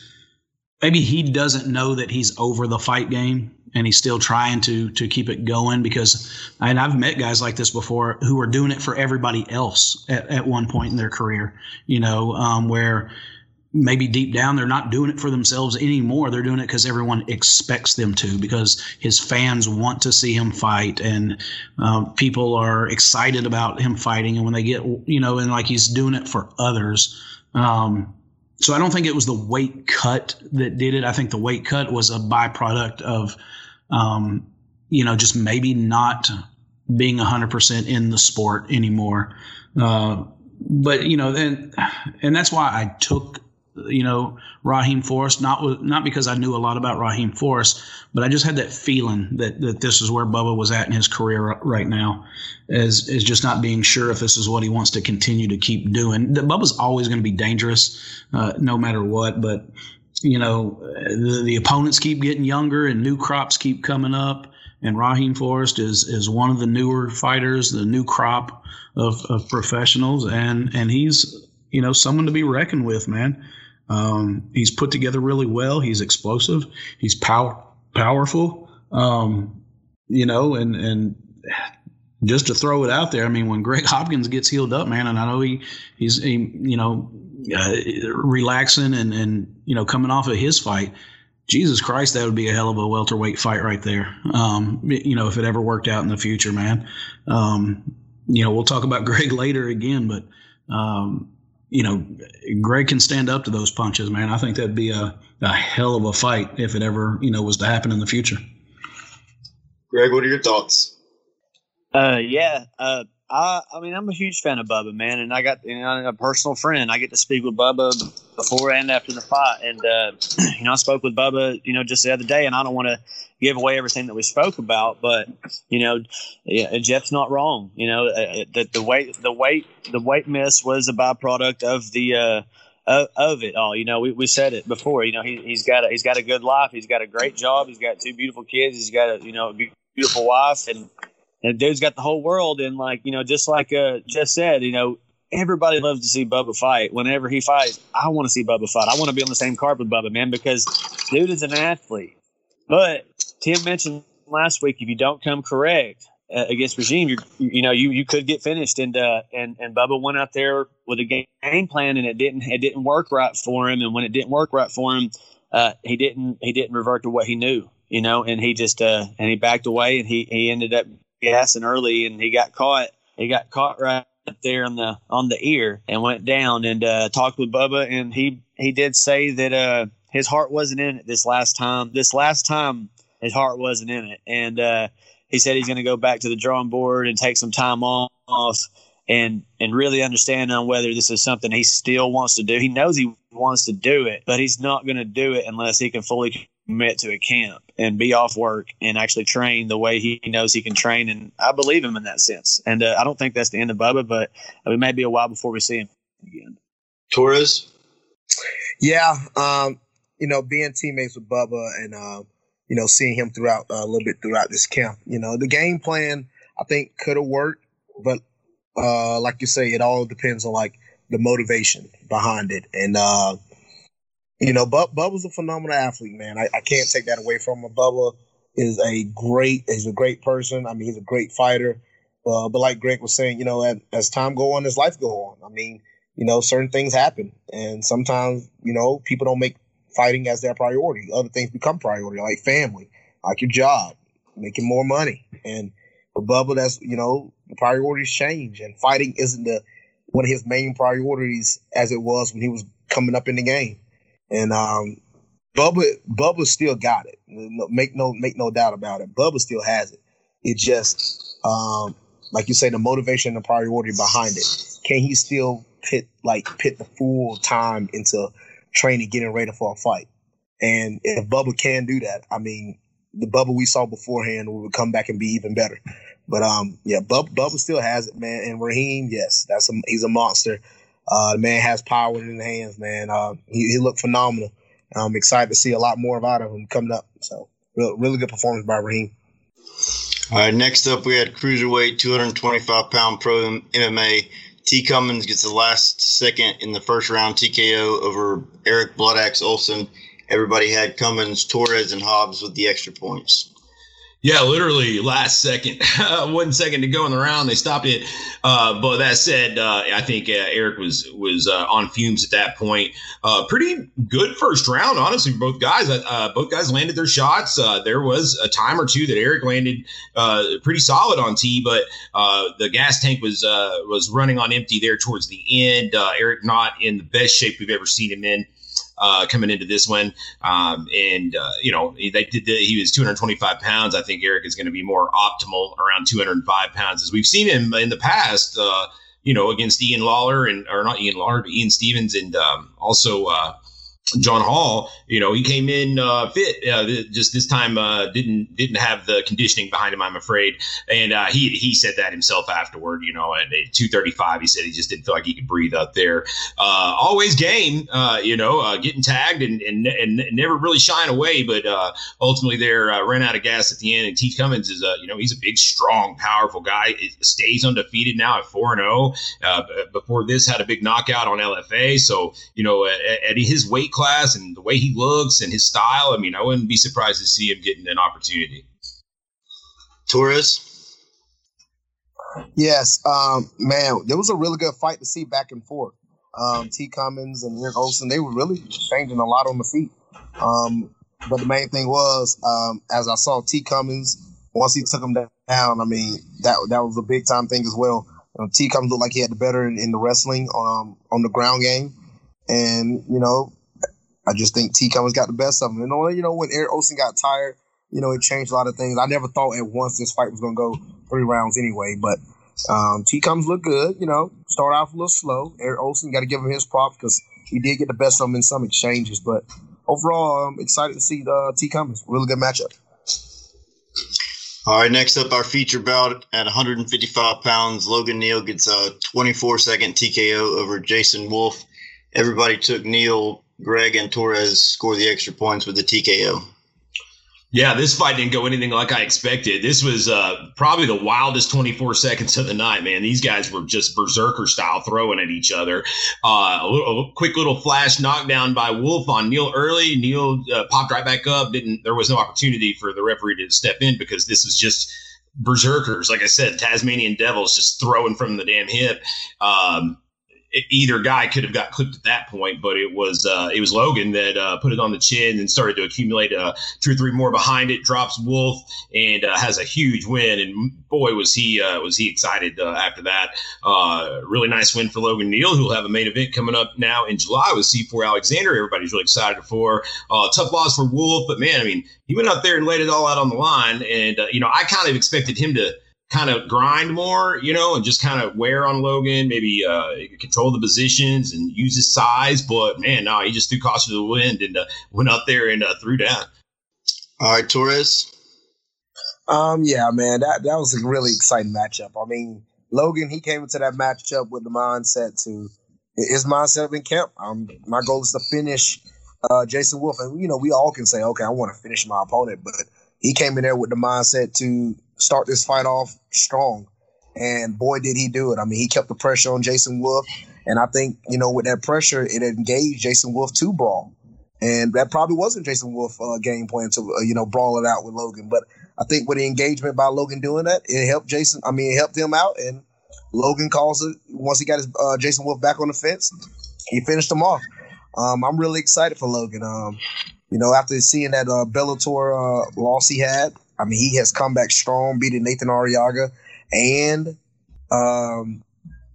maybe he doesn't know that he's over the fight game and he's still trying to to keep it going because and I've met guys like this before who are doing it for everybody else at, at one point in their career, you know, um, where maybe deep down they're not doing it for themselves anymore. They're doing it because everyone expects them to, because his fans want to see him fight, and um, people are excited about him fighting. And when they get, you know, and like he's doing it for others. Um, so I don't think it was the weight cut that did it. I think the weight cut was a byproduct of um, you know, just maybe not being 100% in the sport anymore. Uh, but, you know, then, and that's why I took, you know, Raheem Forrest, not, not because I knew a lot about Raheem Forrest, but I just had that feeling that, that this is where Bubba was at in his career right now, as, is just not being sure if this is what he wants to continue to keep doing. The, Bubba's always going to be dangerous, uh, no matter what, but, you know, the, the opponents keep getting younger and new crops keep coming up. And Raheem Forrest is, is one of the newer fighters, the new crop of, of professionals. And, and he's, you know, someone to be reckoned with, man. Um, he's put together really well. He's explosive. He's power, powerful. Um, you know, and, and just to throw it out there, I mean, when Greg Hopkins gets healed up, man, and I know he, he's, he, you know, uh, relaxing and, and you know coming off of his fight. Jesus Christ, that would be a hell of a welterweight fight right there. Um, you know, if it ever worked out in the future, man. Um, you know, we'll talk about Greg later again, but um, you know, Greg can stand up to those punches, man. I think that'd be a, a hell of a fight if it ever, you know, was to happen in the future. Greg, what are your thoughts? Uh, yeah, uh, I, I mean, I'm a huge fan of Bubba, man, and I got you know, a personal friend. I get to speak with Bubba before and after the fight, and uh, you know, I spoke with Bubba, you know, just the other day, and I don't want to give away everything that we spoke about, but you know, yeah, Jeff's not wrong. You know, uh, uh the, the weight, the weight, the weight miss was a byproduct of the. Uh, of, of it all, you know, we, we said it before. You know, he, he's got a, he's got a good life. He's got a great job. He's got two beautiful kids. He's got a you know beautiful wife, and and dude's got the whole world. And like, you know, just like uh, just said, you know, everybody loves to see Bubba fight. Whenever he fights, I want to see Bubba fight. I want to be on the same card with Bubba, man, because dude is an athlete. But Tim mentioned last week, if you don't come correct uh, against Raheem, you you know you you could get finished. And uh, and and Bubba went out there with a game plan, and it didn't it didn't work right for him. And when it didn't work right for him, uh, he didn't he didn't revert to what he knew, you know. And he just uh, and he backed away, and he he ended up gassing early, and he got caught. He got caught right there on the on the ear and went down and uh, talked with Bubba, and he he did say that uh, his heart wasn't in it this last time. This last time, his heart wasn't in it, and uh, he said he's going to go back to the drawing board and take some time off and and really understand on whether this is something he still wants to do. He knows he wants to do it, but he's not going to do it unless he can fully commit to a camp and be off work and actually train the way he knows he can train. And I believe him in that sense. And uh, I don't think that's the end of Bubba, but it may be a while before we see him again. Torrez? Yeah. Um, you know, being teammates with Bubba and, uh, you know, seeing him throughout uh, a little bit throughout this camp, you know, the game plan I think could have worked, but uh, like you say, it all depends on like the motivation behind it. And, uh, you know, Bub, Bubba's a phenomenal athlete, man. I, I can't take that away from him. Bubba is a great, is a great person. I mean, he's a great fighter. Uh, but like Greg was saying, you know, as, as time go on, as life go on, I mean, you know, certain things happen, and sometimes, you know, people don't make fighting as their priority. Other things become priority, like family, like your job, making more money, and for Bubba, that's you know, the priorities change, and fighting isn't the one of his main priorities as it was when he was coming up in the game. And um, Bubba Bubba still got it. Make no make no doubt about it. Bubba still has it. It just um, like you say, the motivation and the priority behind it. Can he still pit like pit the full time into training, getting ready for a fight? And if Bubba can do that, I mean, the Bubba we saw beforehand would come back and be even better. But um, yeah, Bubba, Bubba still has it, man. And Raheem, yes, that's a, he's a monster. Uh, the man has power in his hands, man. Uh, he, he looked phenomenal. I'm excited to see a lot more out of him coming up. So, real, really good performance by Raheem. All right, next up we had cruiserweight, 225 pound pro MMA. T. Cummins gets the last second in the first round TKO over Eric Bloodaxe Olson. Everybody had Cummins, Torrez, and Hobbs with the extra points. Yeah, literally last second, one second to go in the round, they stopped it. Uh, but that said, uh, I think uh, Eric was was uh, on fumes at that point. Uh, pretty good first round, honestly. Both guys, uh, both guys landed their shots. there was a time or two that Eric landed pretty solid on T, but the gas tank was was running on empty there towards the end. Eric not in the best shape we've ever seen him in uh, coming into this one. Um, and, uh, you know, they did the, he was 225 pounds. I think Eric is going to be more optimal around 205 pounds as we've seen him in the past, uh, you know, against Ian Lawler and, or not Ian Lawler, but Ian Stevens and um, also, uh, John Hall, you know, he came in uh, fit. Uh, just this time uh, didn't didn't have the conditioning behind him, I'm afraid. And uh, he he said that himself afterward. You know, at 235, he said he just didn't feel like he could breathe out there. Uh, always game, uh, you know, getting tagged and, and and never really shying away. But ultimately, there ran out of gas at the end. And T Cummins is a you know he's a big, strong, powerful guy. It stays undefeated now at four and zero. Oh. Before this, had a big knockout on LFA. So you know, at, at his weight class and the way he looks and his style, I mean, I wouldn't be surprised to see him getting an opportunity. Torrez. Yes, um, man, there was a really good fight to see back and forth. Um, T. Cummins and Eric Olson, they were really changing a lot on the feet. Um, but the main thing was, um, as I saw T. Cummins, once he took him down, I mean, that that was a big time thing as well. You know, T. Cummins looked like he had the better in, in the wrestling um, on the ground game. And, you know, I just think T Cummins got the best of him. And you know, when Eric Olson got tired, you know, it changed a lot of things. I never thought at once this fight was going to go three rounds anyway, but um, T Cummins looked good, you know, start off a little slow. Eric Olson got to give him his props because he did get the best of him in some exchanges. But overall, I'm excited to see uh, T Cummins. Really good matchup. All right, next up, our feature bout at 155 pounds. Logan Neal gets a 24 second TKO over Jason Wolf. Everybody took Neal Greg and Torrez score the extra points with the TKO. Yeah, this fight didn't go anything like I expected. This was uh, probably the wildest 24 seconds of the night, man. These guys were just berserker style throwing at each other. Uh, a, little, a, quick little flash knockdown by Wolf on Neal early. Neal uh, popped right back up. Didn't there was no opportunity for the referee to step in because this was just berserkers. Like I said, Tasmanian devils just throwing from the damn hip. Um, either guy could have got clipped at that point, but it was uh, it was Logan that uh, put it on the chin and started to accumulate uh, two or three more behind it. Drops Wolf and uh, has a huge win, and boy was he uh, was he excited uh, after that. really nice win for Logan Neal, who'll have a main event coming up now in July with C4 Alexander. Everybody's really excited for. tough loss for Wolf, but man, I mean, he went out there and laid it all out on the line, and you know I kind of expected him to kind of grind more, you know, and just kind of wear on Logan, maybe uh, control the positions and use his size. But man, no, he just threw caution to the wind and uh, went up there and uh, threw down. All right, Torrez. Um, yeah, man, that that was a really exciting matchup. I mean, Logan, he came into that matchup with the mindset to his mindset in camp. Um, my goal is to finish uh, Jason Wolf, and you know, we all can say, okay, I want to finish my opponent, but he came in there with the mindset to start this fight off strong. And boy, did he do it. I mean, he kept the pressure on Jason Wolf. And I think, you know, with that pressure, it engaged Jason Wolf to brawl. And that probably wasn't Jason Wolf uh, game plan to, uh, you know, brawl it out with Logan. But I think with the engagement by Logan doing that, it helped Jason. I mean, it helped him out. And Logan calls it once he got his uh, Jason Wolf back on the fence, he finished him off. Um, I'm really excited for Logan. Um, you know, after seeing that uh, Bellator uh, loss he had, I mean, he has come back strong, beating Nathan Ariaga and um,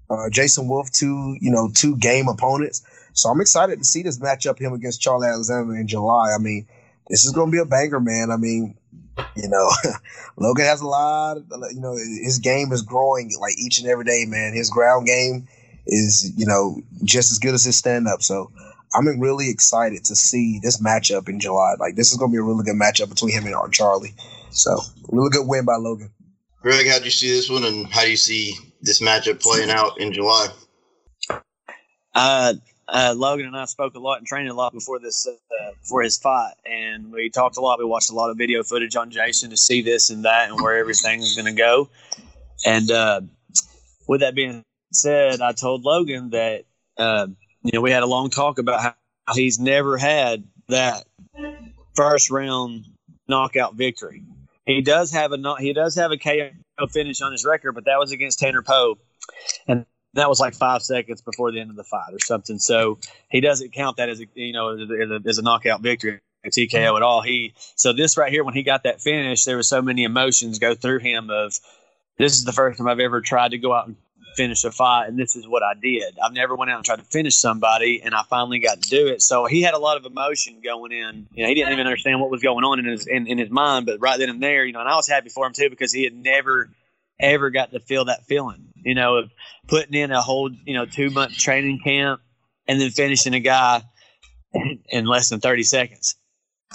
uh, Jason Wolf, two you know two game opponents. So I'm excited to see this matchup him against Charlie Alexander in July. I mean, this is going to be a banger, man. I mean, you know, Logan has a lot. Of, you know, his game is growing like each and every day, man. His ground game is, you know, just as good as his stand up. So I'm really excited to see this matchup in July. Like this is going to be a really good matchup between him and Charlie. So really good win by Logan. Greg, how do you see this one, and how do you see this matchup playing out in July? Uh, uh, Logan and I spoke a lot and trained a lot before this uh, for his fight, and we talked a lot. We watched a lot of video footage on Jason to see this and that and where everything's going to go. And uh, with that being said, I told Logan that uh, you know we had a long talk about how he's never had that first round knockout victory. He does have a he does have a KO finish on his record, but that was against Tanner Poe, and that was like five seconds before the end of the fight or something. So he doesn't count that as a you know as a, knockout victory, TKO at all. He so this right here when he got that finish, there was so many emotions go through him of this is the first time I've ever tried to go out and finish a fight, and this is what I did. I've never went out and tried to finish somebody, and I finally got to do it. So he had a lot of emotion going in. You know, he didn't even understand what was going on in his in, in his mind, but right then and there, you know, and I was happy for him too because he had never ever got to feel that feeling, you know, of putting in a whole, you know, two month training camp and then finishing a guy in less than 30 seconds.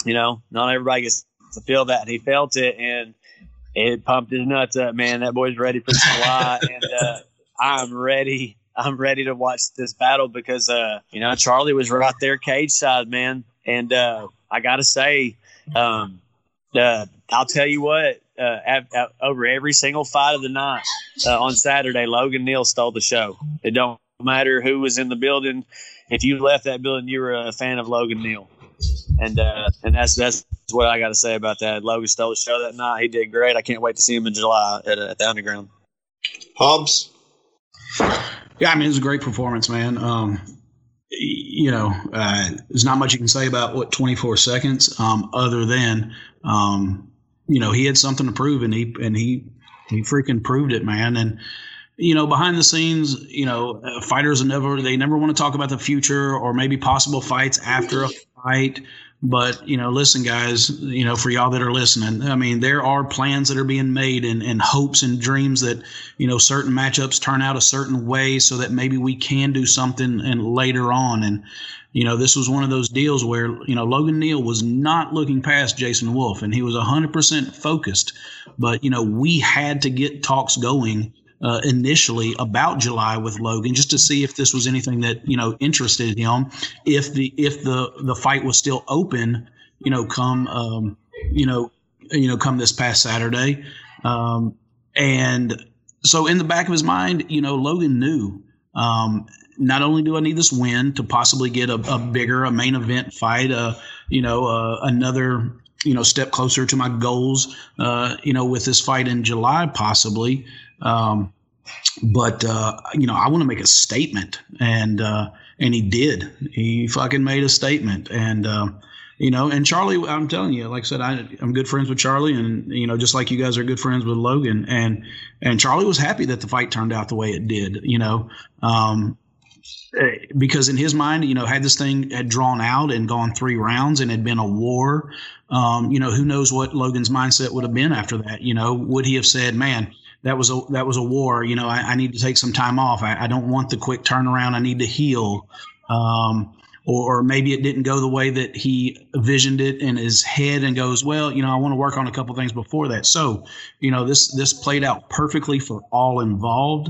You know, not everybody gets to feel that. And he felt it and it pumped his nuts up, man. That boy's ready for July. and uh, I'm ready. I'm ready to watch this battle because, uh, you know, Charlie was right there cage side, man. And uh, I got to say, um, uh, I'll tell you what, uh, at, at, over every single fight of the night uh, on Saturday, Logan Neal stole the show. It don't matter who was in the building. If you left that building, you were a fan of Logan Neal, and uh, and that's that's what I got to say about that. Logan stole the show that night. He did great. I can't wait to see him in July at, at the Underground. Hobbs. Yeah, I mean, it was a great performance, man. Um, you know, uh, there's not much you can say about what 24 seconds, um, other than um, you know, he had something to prove, and he and he he freaking proved it, man. And you know, behind the scenes, you know, uh, fighters never they never want to talk about the future or maybe possible fights after a fight. But you know, listen, guys, you know, for y'all that are listening, I mean, there are plans that are being made and, and hopes and dreams that you know certain matchups turn out a certain way so that maybe we can do something and later on. And you know, this was one of those deals where, you know, Logan Neal was not looking past Jason Wolf and he was 100% focused. But, you know, we had to get talks going uh, initially about July with Logan just to see if this was anything that, you know, interested him. If the, if the, the fight was still open, you know, come, um, you know, you know, come this past Saturday. Um, and so in the back of his mind, you know, Logan knew um, not only do I need this win to possibly get a, a bigger, a main event fight, uh, you know, uh, another, you know, step closer to my goals, uh, you know, with this fight in July, possibly. Um, but uh, you know, I want to make a statement, and uh, and he did. He fucking made a statement, and uh, you know, and Charlie, I'm telling you, like I said, I, I'm good friends with Charlie, and you know, just like you guys are good friends with Logan, and and Charlie was happy that the fight turned out the way it did. You know, um, Eh, because in his mind, you know, had this thing had drawn out and gone three rounds and had been a war, um, you know, who knows what Logan's mindset would have been after that? You know, would he have said, "Man, that was a that was a war. You know, I, I need to take some time off. I, I, don't want the quick turnaround. I need to heal." Um, or, or, maybe it didn't go the way that he visioned it in his head and goes, well, you know, I want to work on a couple things before that. So, you know, this this played out perfectly for all involved.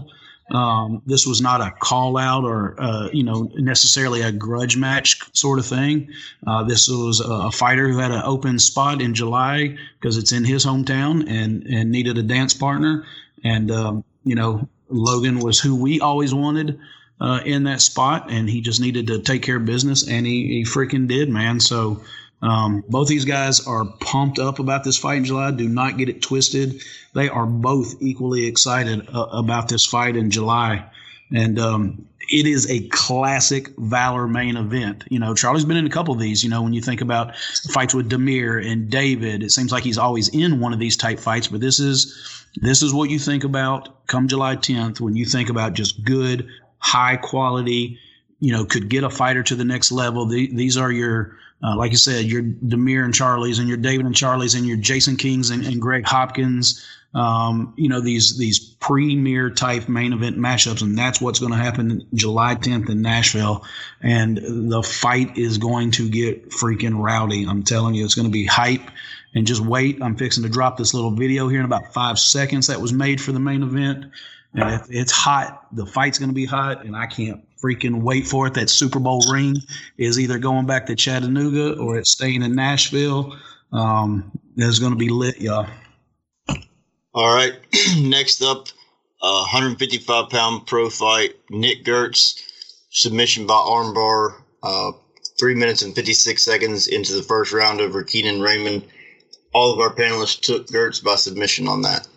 Um, this was not a call out or uh, you know necessarily a grudge match sort of thing. Uh, this was a fighter who had an open spot in July because it's in his hometown and and needed a dance partner. And um, you know Logan was who we always wanted uh, in that spot, and he just needed to take care of business, and he, he freaking did, man. So um, both these guys are pumped up about this fight in July. Do not get it twisted. They are both equally excited uh, about this fight in July. And um, it is a classic Valor main event. You know, Charlie's been in a couple of these. You know, when you think about fights with Demir and David, it seems like he's always in one of these type fights. But this is this is what you think about come July 10th when you think about just good, high quality you know, could get a fighter to the next level. The, these are your, uh, like I said, your Demir and Charlie's and your David and Charlie's and your Jason Kings and, and Greg Hopkins. Um, you know, these these premier type main event matchups, and that's what's going to happen July 10th in Nashville. And the fight is going to get freaking rowdy. I'm telling you, it's going to be hype. And just wait. I'm fixing to drop this little video here in about five seconds that was made for the main event. And it's hot. The fight's going to be hot, and I can't freaking wait for it. That Super Bowl ring is either going back to Chattanooga or it's staying in Nashville. Um, it's going to be lit, y'all. All right. Next up, uh, 155 pound pro fight. Nick Gertz, submission by armbar, uh, three minutes and 56 seconds into the first round over Keenan Raymond. All of our panelists took Gertz by submission on that.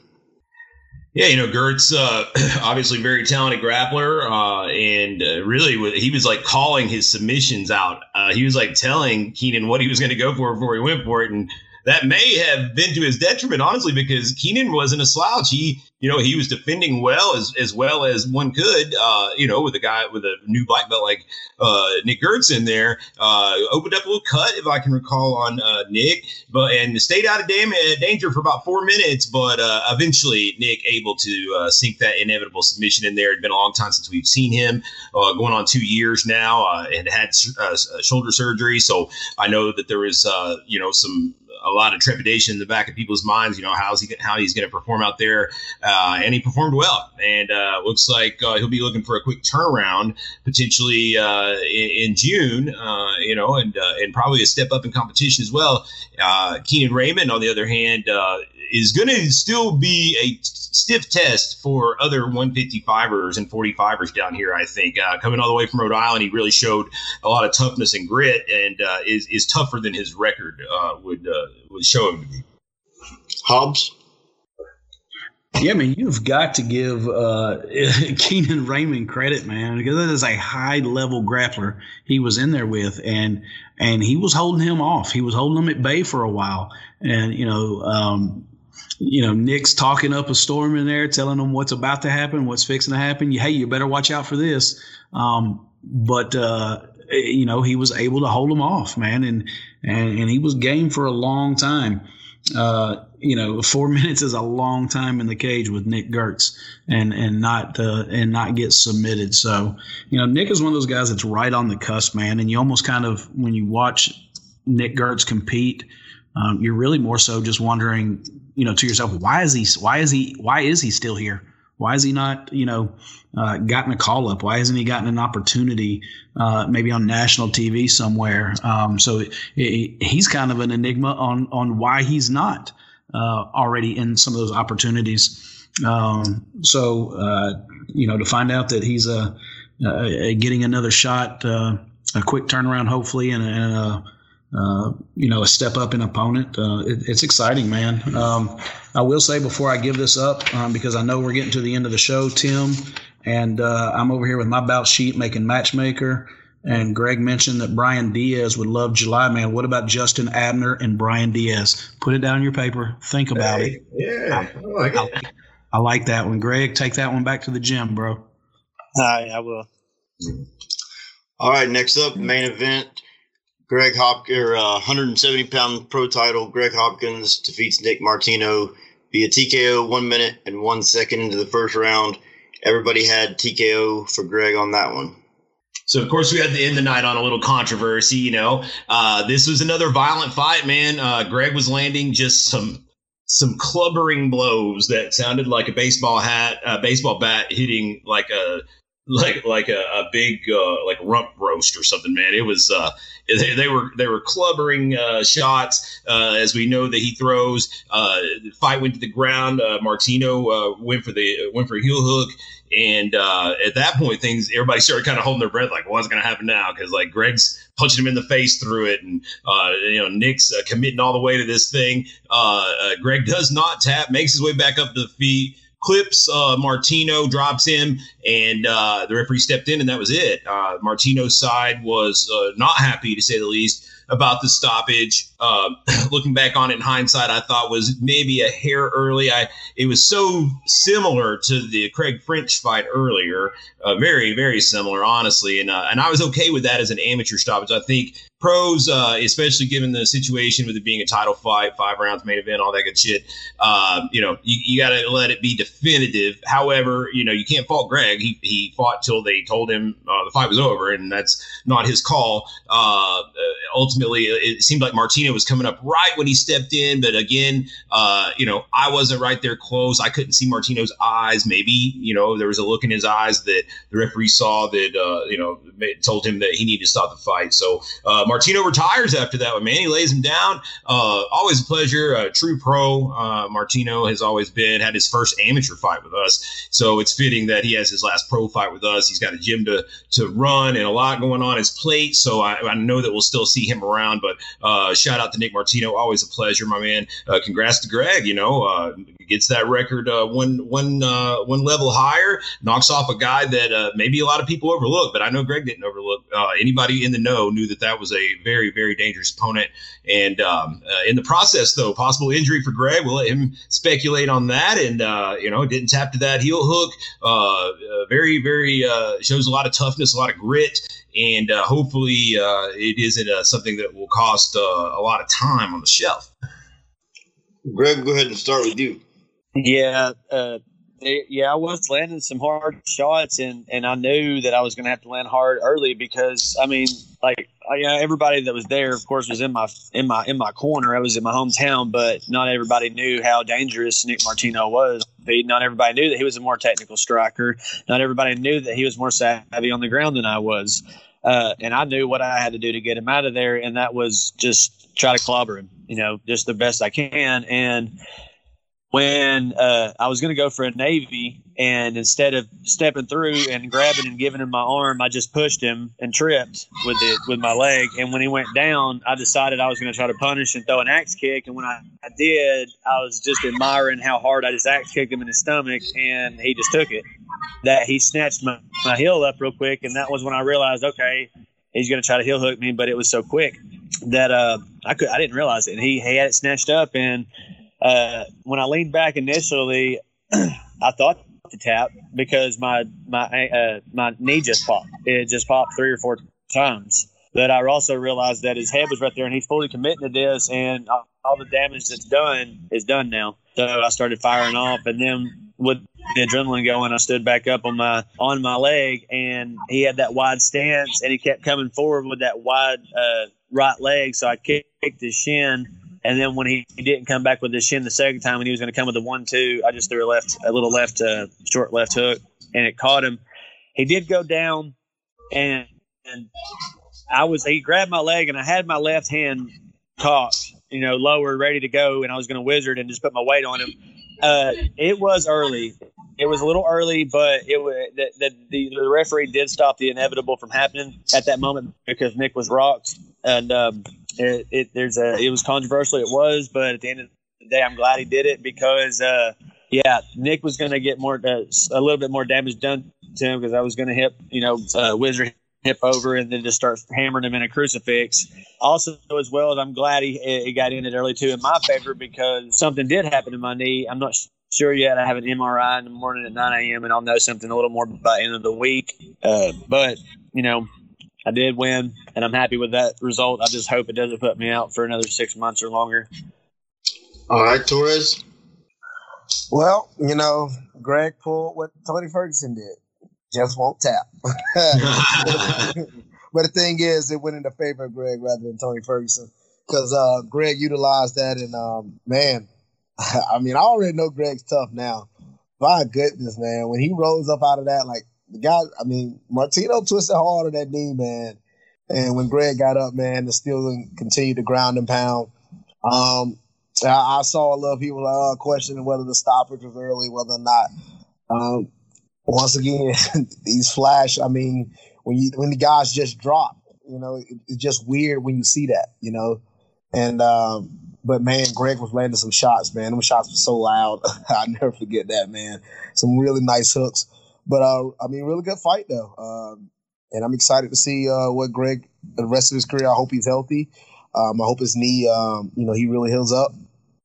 Yeah, you know, Gertz, uh, obviously very talented grappler, uh, and uh, really, he was like calling his submissions out. Uh, he was like telling Keenan what he was going to go for before he went for it, and that may have been to his detriment, honestly, because Keenan wasn't a slouch. He, you know, he was defending well as as well as one could. Uh, you know, with a guy with a new black belt like uh, Nick Gertz in there, uh, opened up a little cut, if I can recall, on uh, Nick, but and stayed out of dam- uh, danger for about four minutes. But uh, eventually, Nick able to uh, sink that inevitable submission in there. It'd been a long time since we've seen him, uh, going on two years now, and had shoulder surgery. So I know that there was, uh, you know, some a lot of trepidation in the back of people's minds. You know, how's he how he's going to perform out there, uh, and he performed well. And uh, looks like uh, he'll be looking for a quick turnaround potentially uh, in, in, June. Uh, you know, and uh, and probably a step up in competition as well. Keenan Raymond, on the other hand, is going to still be a stiff test for other 155ers and 45ers down here. I think uh, coming all the way from Rhode Island, he really showed a lot of toughness and grit, and uh, is is tougher than his record uh, would uh, would show him to be. Hobbs. Yeah, I mean, you've got to give uh, Keenan Raymond credit, man, because that is a high level grappler he was in there with, and and he was holding him off. He was holding him at bay for a while, and you know, um, you know, Nick's talking up a storm in there, telling them what's about to happen, what's fixing to happen. Hey, you better watch out for this. Um, but uh, you know, he was able to hold them off, man, and and and he was game for a long time. Uh, you know, four minutes is a long time in the cage with Nick Gertz, and and not uh, and not get submitted. So, you know, Nick is one of those guys that's right on the cusp, man. And you almost kind of when you watch Nick Gertz compete, um, you're really more so just wondering, you know, to yourself, why is he, why is he, why is he still here? Why is he not, you know, uh, gotten a call up? Why hasn't he gotten an opportunity, uh, maybe on national TV somewhere? Um, so it, it, he's kind of an enigma on on why he's not uh, already in some of those opportunities. Um, so uh, you know, to find out that he's uh, uh, getting another shot, a quick turnaround, hopefully, and, and a uh, you know, a step up in opponent. Uh, it, it's exciting, man. Um, I will say before I give this up, um, because I know we're getting to the end of the show, Tim, and uh, I'm over here with my bout sheet making matchmaker. And Greg mentioned that Brian Diaz would love July, man. What about Justin Abner and Brian Diaz? Put it down in your paper. Think about hey, it. Yeah, I like it. I, I like that one, Greg. Take that one back to the gym, bro. All right, I will. All right, next up, main event. Greg Hopkins, uh, 170 pound pro title. Greg Hopkins defeats Nick Martino via TKO one minute and one second into the first round. Everybody had TKO for Greg on that one. So of course we had to end the night on a little controversy. You know, uh, this was another violent fight, man. Uh, Greg was landing just some some clubbering blows that sounded like a baseball hat, a baseball bat hitting like a like like a, a big uh, like rump roast or something, man. It was uh, they, they were they were clubbering uh, shots uh, as we know that he throws. Uh, the fight went to the ground. Uh, Martino went for the went for a heel hook, and uh, at that point, things everybody started kind of holding their breath, like what's going to happen now? Because like Greg's punching him in the face through it, and uh, you know Nick's uh, committing all the way to this thing. Greg does not tap, makes his way back up to the feet clips uh, Martino, drops him, and uh, the referee stepped in, and that was it. Uh, Martino's side was uh, not happy, to say the least, about the stoppage. Um, looking back on it in hindsight, I thought was maybe a hair early. I it was so similar to the Craig French fight earlier, uh, very very similar, honestly, and uh, and I was okay with that as an amateur stoppage. I think pros, uh, especially given the situation with it being a title fight, five rounds, main event, all that good shit. Uh, you know, you, you got to let it be definitive. However, you know, you can't fault Greg. He, he fought till they told him uh, the fight was over, and that's not his call. Uh, ultimately, it seemed like Martino was coming up right when he stepped in, but again, uh, you know, I wasn't right there close. I couldn't see Martino's eyes. Maybe you know there was a look in his eyes that the referee saw that uh, you know told him that he needed to stop the fight. So. Martino retires after that one, man. He lays him down. Uh, always a pleasure. A true pro. Uh, Martino has always been, had his first amateur fight with us. So it's fitting that he has his last pro fight with us. He's got a gym to, to run and a lot going on his plate. So I, I know that we'll still see him around. But uh, shout out to Nick Martino. Always a pleasure, my man. Uh, congrats to Greg. You know, uh, gets that record uh, one, one, one level higher, knocks off a guy that maybe a lot of people overlook, but I know Greg didn't overlook. anybody in the know knew that that was a very, very dangerous opponent. And um, uh, in the process, though, possible injury for Greg, we'll let him speculate on that. And, uh, you know, didn't tap to that heel hook. Uh, uh very, very uh, shows a lot of toughness, a lot of grit. And uh, hopefully it isn't something that will cost a lot of time on the shelf. Greg, go ahead and start with you. Yeah yeah, I was landing some hard shots, and and I knew that I was going to have to land hard early because I mean, like, I, you know, everybody that was there, of course, was in my in my in my corner. I was in my hometown, but not everybody knew how dangerous Nick Martino was. Not everybody knew that he was a more technical striker. Not everybody knew that he was more savvy on the ground than I was. Uh, and I knew what I had to do to get him out of there, and that was just try to clobber him, you know, just the best I can. And when uh, I was going to go for a Navy, and instead of stepping through and grabbing and giving him my arm, I just pushed him and tripped with it with my leg. And when he went down, I decided I was going to try to punish and throw an axe kick. And when I, I did, I was just admiring how hard I just axe kicked him in his stomach, and he just took it. That he snatched my, my heel up real quick, and that was when I realized, okay, he's going to try to heel hook me, but it was so quick that uh, I could I didn't realize it. And he, he had it snatched up and uh, when I leaned back initially, I thought to tap because my my uh, my knee just popped. It just popped three or four times. But I also realized that his head was right there, and he's fully committing to this, and all the damage that's done is done now. So I started firing off, and then with the adrenaline going, I stood back up on my on my leg, and he had that wide stance, and he kept coming forward with that wide uh, right leg. So I kicked his shin and then when he, he didn't come back with his shin the second time, when he was going to come with the one two, I just threw a left, a little left, uh, short left hook, and it caught him. He did go down, and and I was he grabbed my leg, and I had my left hand cocked, you know, lower, ready to go, and I was going to whizzer and just put my weight on him. Uh, it was early. It was a little early, but it was the, the, the referee did stop the inevitable from happening at that moment because Nick was rocked, and um, it, it, there's a it was controversial. It was, but at the end of the day, I'm glad he did it because uh, yeah, Nick was going to get more uh, a little bit more damage done to him because I was going to hit you know uh, Whizzer hip over and then just start hammering him in a crucifix. Also, as well as I'm glad he, he got in it early too in my favor because something did happen to my knee. I'm not sure yet. I have an MRI in the morning at 9 a.m. and I'll know something a little more by the end of the week. Uh, but you know, I did win, and I'm happy with that result. I just hope it doesn't put me out for another six months or longer. All right, Torrez. Well, you know, Greg pulled what Tony Ferguson did. Just won't tap. but the thing is, it went in the favor of Greg rather than Tony Ferguson because uh, Greg utilized that, and um, man, I mean, I already know Greg's tough now. My goodness, man, when he rose up out of that, like the guy, I mean, Martino twisted hard on that knee, man. And when Greg got up, man, the still continued to ground and pound. Um, I, I, saw a lot of people uh, questioning whether the stoppage was early, whether or not. Um, once again, these flash. I mean, when you when the guys just drop, you know, it, it's just weird when you see that, you know. And um, but man, Greg was landing some shots, man. Them shots were so loud. I'll never forget that, man. Some really nice hooks. But uh, I mean, really good fight though, um, and I'm excited to see uh, what Greg the rest of his career. I hope he's healthy. Um, I hope his knee, um, you know, he really heals up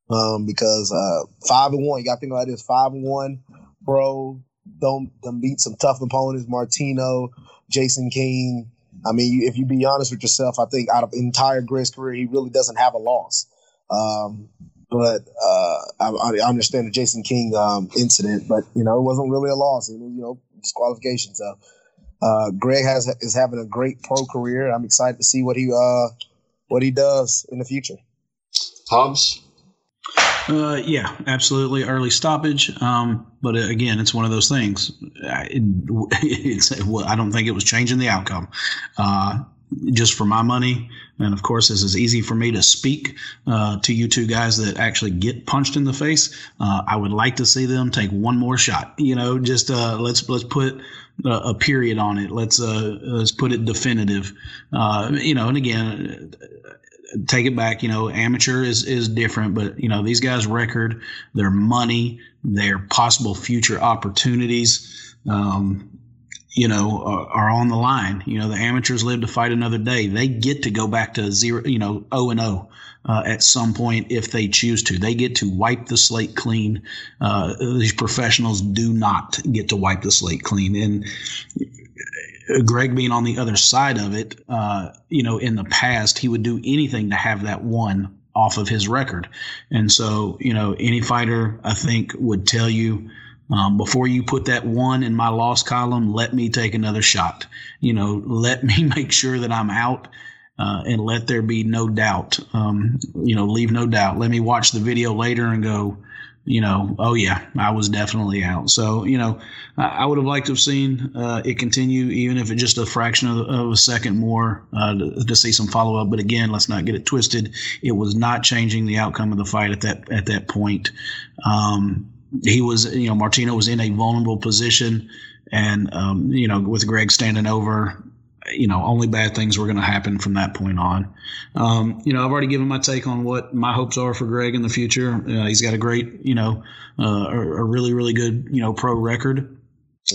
um, because uh, five and one. You got to think about this: five and one, bro. Don't, don't beat some tough opponents. Martino, Jason King. I mean, if you be honest with yourself, I think out of entire Greg's career, he really doesn't have a loss. Um, but uh, I, I, understand the Jason King um, incident, but you know, it wasn't really a loss. It was, you know, disqualification. So uh, Greg has is having a great pro career. I'm excited to see what he uh, what he does in the future. Hobbs. Uh, yeah, absolutely. Early stoppage. Um, but uh, again, it's one of those things. It, it's, I don't think it was changing the outcome. Uh, just for my money, and of course, this is easy for me to speak uh, to you two guys that actually get punched in the face. Uh, I would like to see them take one more shot. You know, just uh, let's let's put a, period on it. Let's let's put it definitive. you know, and again take it back. You know, amateur is is different, but you know these guys' record, their money, their possible future opportunities, um, you know, are, are, on the line. You know, the amateurs live to fight another day. They get to go back to zero, you know, O and O. Uh, at some point, if they choose to, they get to wipe the slate clean. Uh, these professionals do not get to wipe the slate clean, and Greg being on the other side of it, uh, you know, in the past, he would do anything to have that one off of his record. And so, you know, any fighter, I think, would tell you um, before you put that one in my loss column, let me take another shot. You know, let me make sure that I'm out. Uh, and let there be no doubt. Um, you know, leave no doubt. Let me watch the video later and go, you know, oh yeah, I was definitely out. So, you know, I, would have liked to have seen uh, it continue, even if it just a fraction of, of a second more uh, to, to, see some follow up. But again, let's not get it twisted. It was not changing the outcome of the fight at that at that point. Um, he was, you know, Martino was in a vulnerable position, and um, you know, with Greg standing over, you know, only bad things were going to happen from that point on. Um, you know, I've already given my take on what my hopes are for Greg in the future. Uh, he's got a great, you know, uh, a, really, really good, you know, pro record.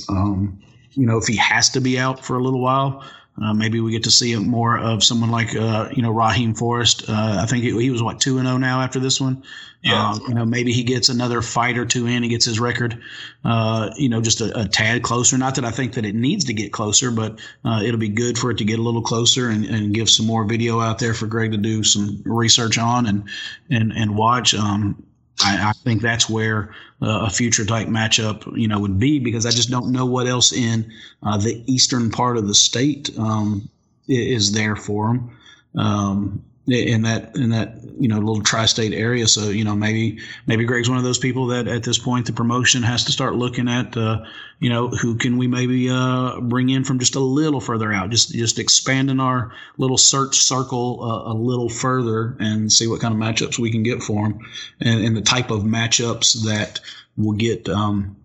Um, you know, if he has to be out for a little while, uh, maybe we get to see more of someone like uh, you know Raheem Forrest. Uh, I think he, he was what two and zero oh now after this one. Yeah. Um, you know, maybe he gets another fight or two in. He gets his record, uh, you know, just a, a, tad closer. Not that I think that it needs to get closer, but uh, it'll be good for it to get a little closer and, and, give some more video out there for Greg to do some research on and and and watch. Um, I, I, think that's where uh, a future type matchup, you know, would be because I just don't know what else in uh, the eastern part of the state um, is there for them. Um, in that in that you know little tri-state area. So you know maybe maybe Greg's one of those people that at this point the promotion has to start looking at uh, you know who can we maybe uh, bring in from just a little further out, just just expanding our little search circle uh, a little further and see what kind of matchups we can get for them, and, and the type of matchups that will get. Um,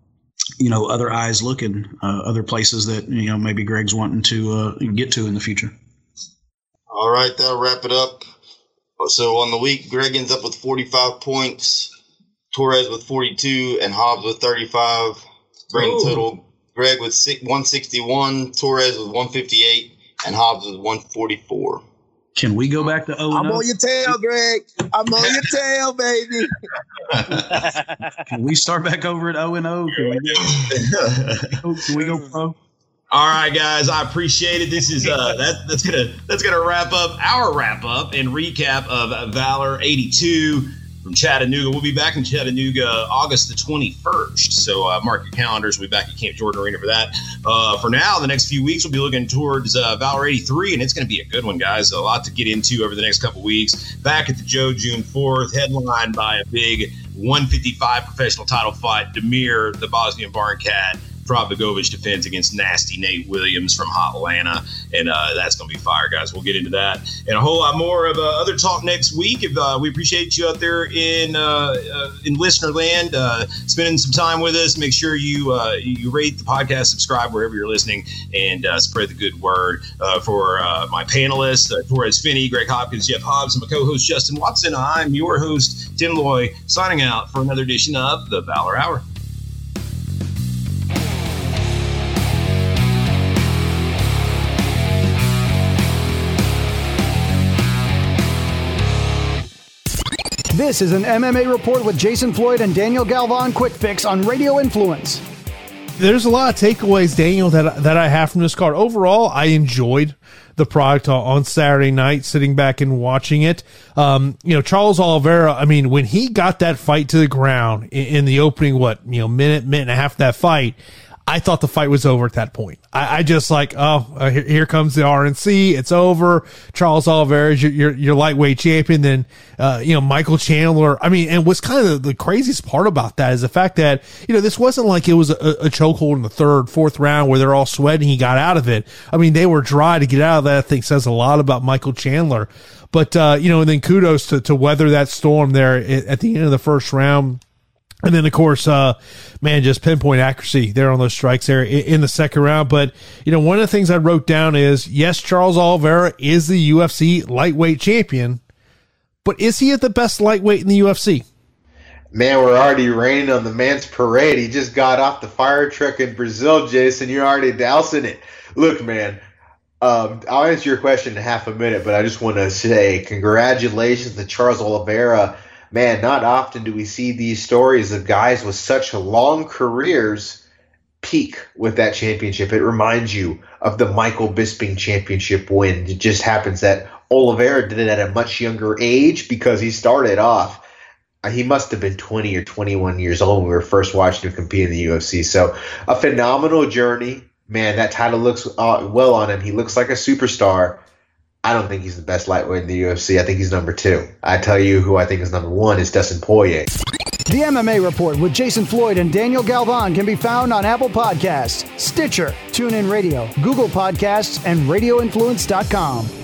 you know, other eyes looking, uh, other places that you know maybe Greg's wanting to uh, get to in the future. All right, that'll wrap it up. So on the week, Greg ends up with 45 points, Torrez with 42, and Hobbs with 35. Bring total Greg with 161, Torrez with 158, and Hobbs with 144. Can we go back to 0 I'm on oh? your tail, Greg. I'm on your tail, baby. Can we start back over at 0 and 0? Can we, can we go pro? All right, guys, I appreciate it. This is uh, that that's gonna that's gonna wrap up our wrap up and recap of Valor '82 from Chattanooga. We'll be back in Chattanooga August the 21st. So uh, mark your calendars. We'll be back at Camp Jordan Arena for that. Uh, for now, the next few weeks, we'll be looking towards uh, Valor 83, and it's going to be a good one, guys. A lot to get into over the next couple weeks. Back at the Joe June 4th, headlined by a big 155 professional title fight. Demir, the Bosnian Barn Cat Drabigovic defends against nasty Nate Williams from Atlanta, and uh, that's going to be fire, guys. We'll get into that and a whole lot more of uh, other talk next week. If uh, we appreciate you out there in uh, uh, in listener land, uh, spending some time with us. Make sure you you rate the podcast, subscribe wherever you're listening, and spread the good word for my panelists: Torrez Finney, Greg Hopkins, Jeff Hobbs, and my co-host Justin Watson. I'm your host Tim Loy, signing out for another edition of the Valor Hour. This is an MMA report with Jason Floyd and Daniel Galvan Quick Fix on Radio Influence. There's a lot of takeaways, Daniel, that that I have from this card. Overall, I enjoyed the product on Saturday night, sitting back and watching it. Um, you know, Charles Oliveira. I mean, when he got that fight to the ground in, in the opening, what you know, minute, minute and a half that fight, I thought the fight was over at that point. I, I just like, oh, uh, here, here, comes the RNC. It's over. Charles Oliveira is your, your, your lightweight champion. Then, uh, you know, Michael Chandler. I mean, and what's kind of the, the, craziest part about that is the fact that, you know, this wasn't like it was a, a chokehold in the third, fourth round where they're all sweating. He got out of it. I mean, they were dry to get out of that. I think says a lot about Michael Chandler. But, uh, you know, and then kudos to, to weather that storm there at the end of the first round and then, of course, uh, man, just pinpoint accuracy there on those strikes there in the second round. But, you know, one of the things I wrote down is yes, Charles Oliveira is the UFC lightweight champion, but is he at the best lightweight in the UFC? Man, we're already raining on the man's parade. He just got off the fire truck in Brazil, Jason. You're already dousing it. Look, man, um, I'll answer your question in half a minute, but I just want to say congratulations to Charles Oliveira man, not often do we see these stories of guys with such long careers peak with that championship. It reminds you of the Michael Bisping championship win. It just happens that Oliveira did it at a much younger age because he started off. Uh, he must have been 20 or 21 years old when we were first watching him compete in the UFC. So, a phenomenal journey. Man, that title looks uh, well on him. He looks like a superstar. I don't think he's the best lightweight in the UFC. I think he's number two. I tell you who I think is number one is Dustin Poirier. The MMA Report with Jason Floyd and Daniel Galvan can be found on Apple Podcasts, Stitcher, TuneIn Radio, Google Podcasts, and RadioInfluence.com.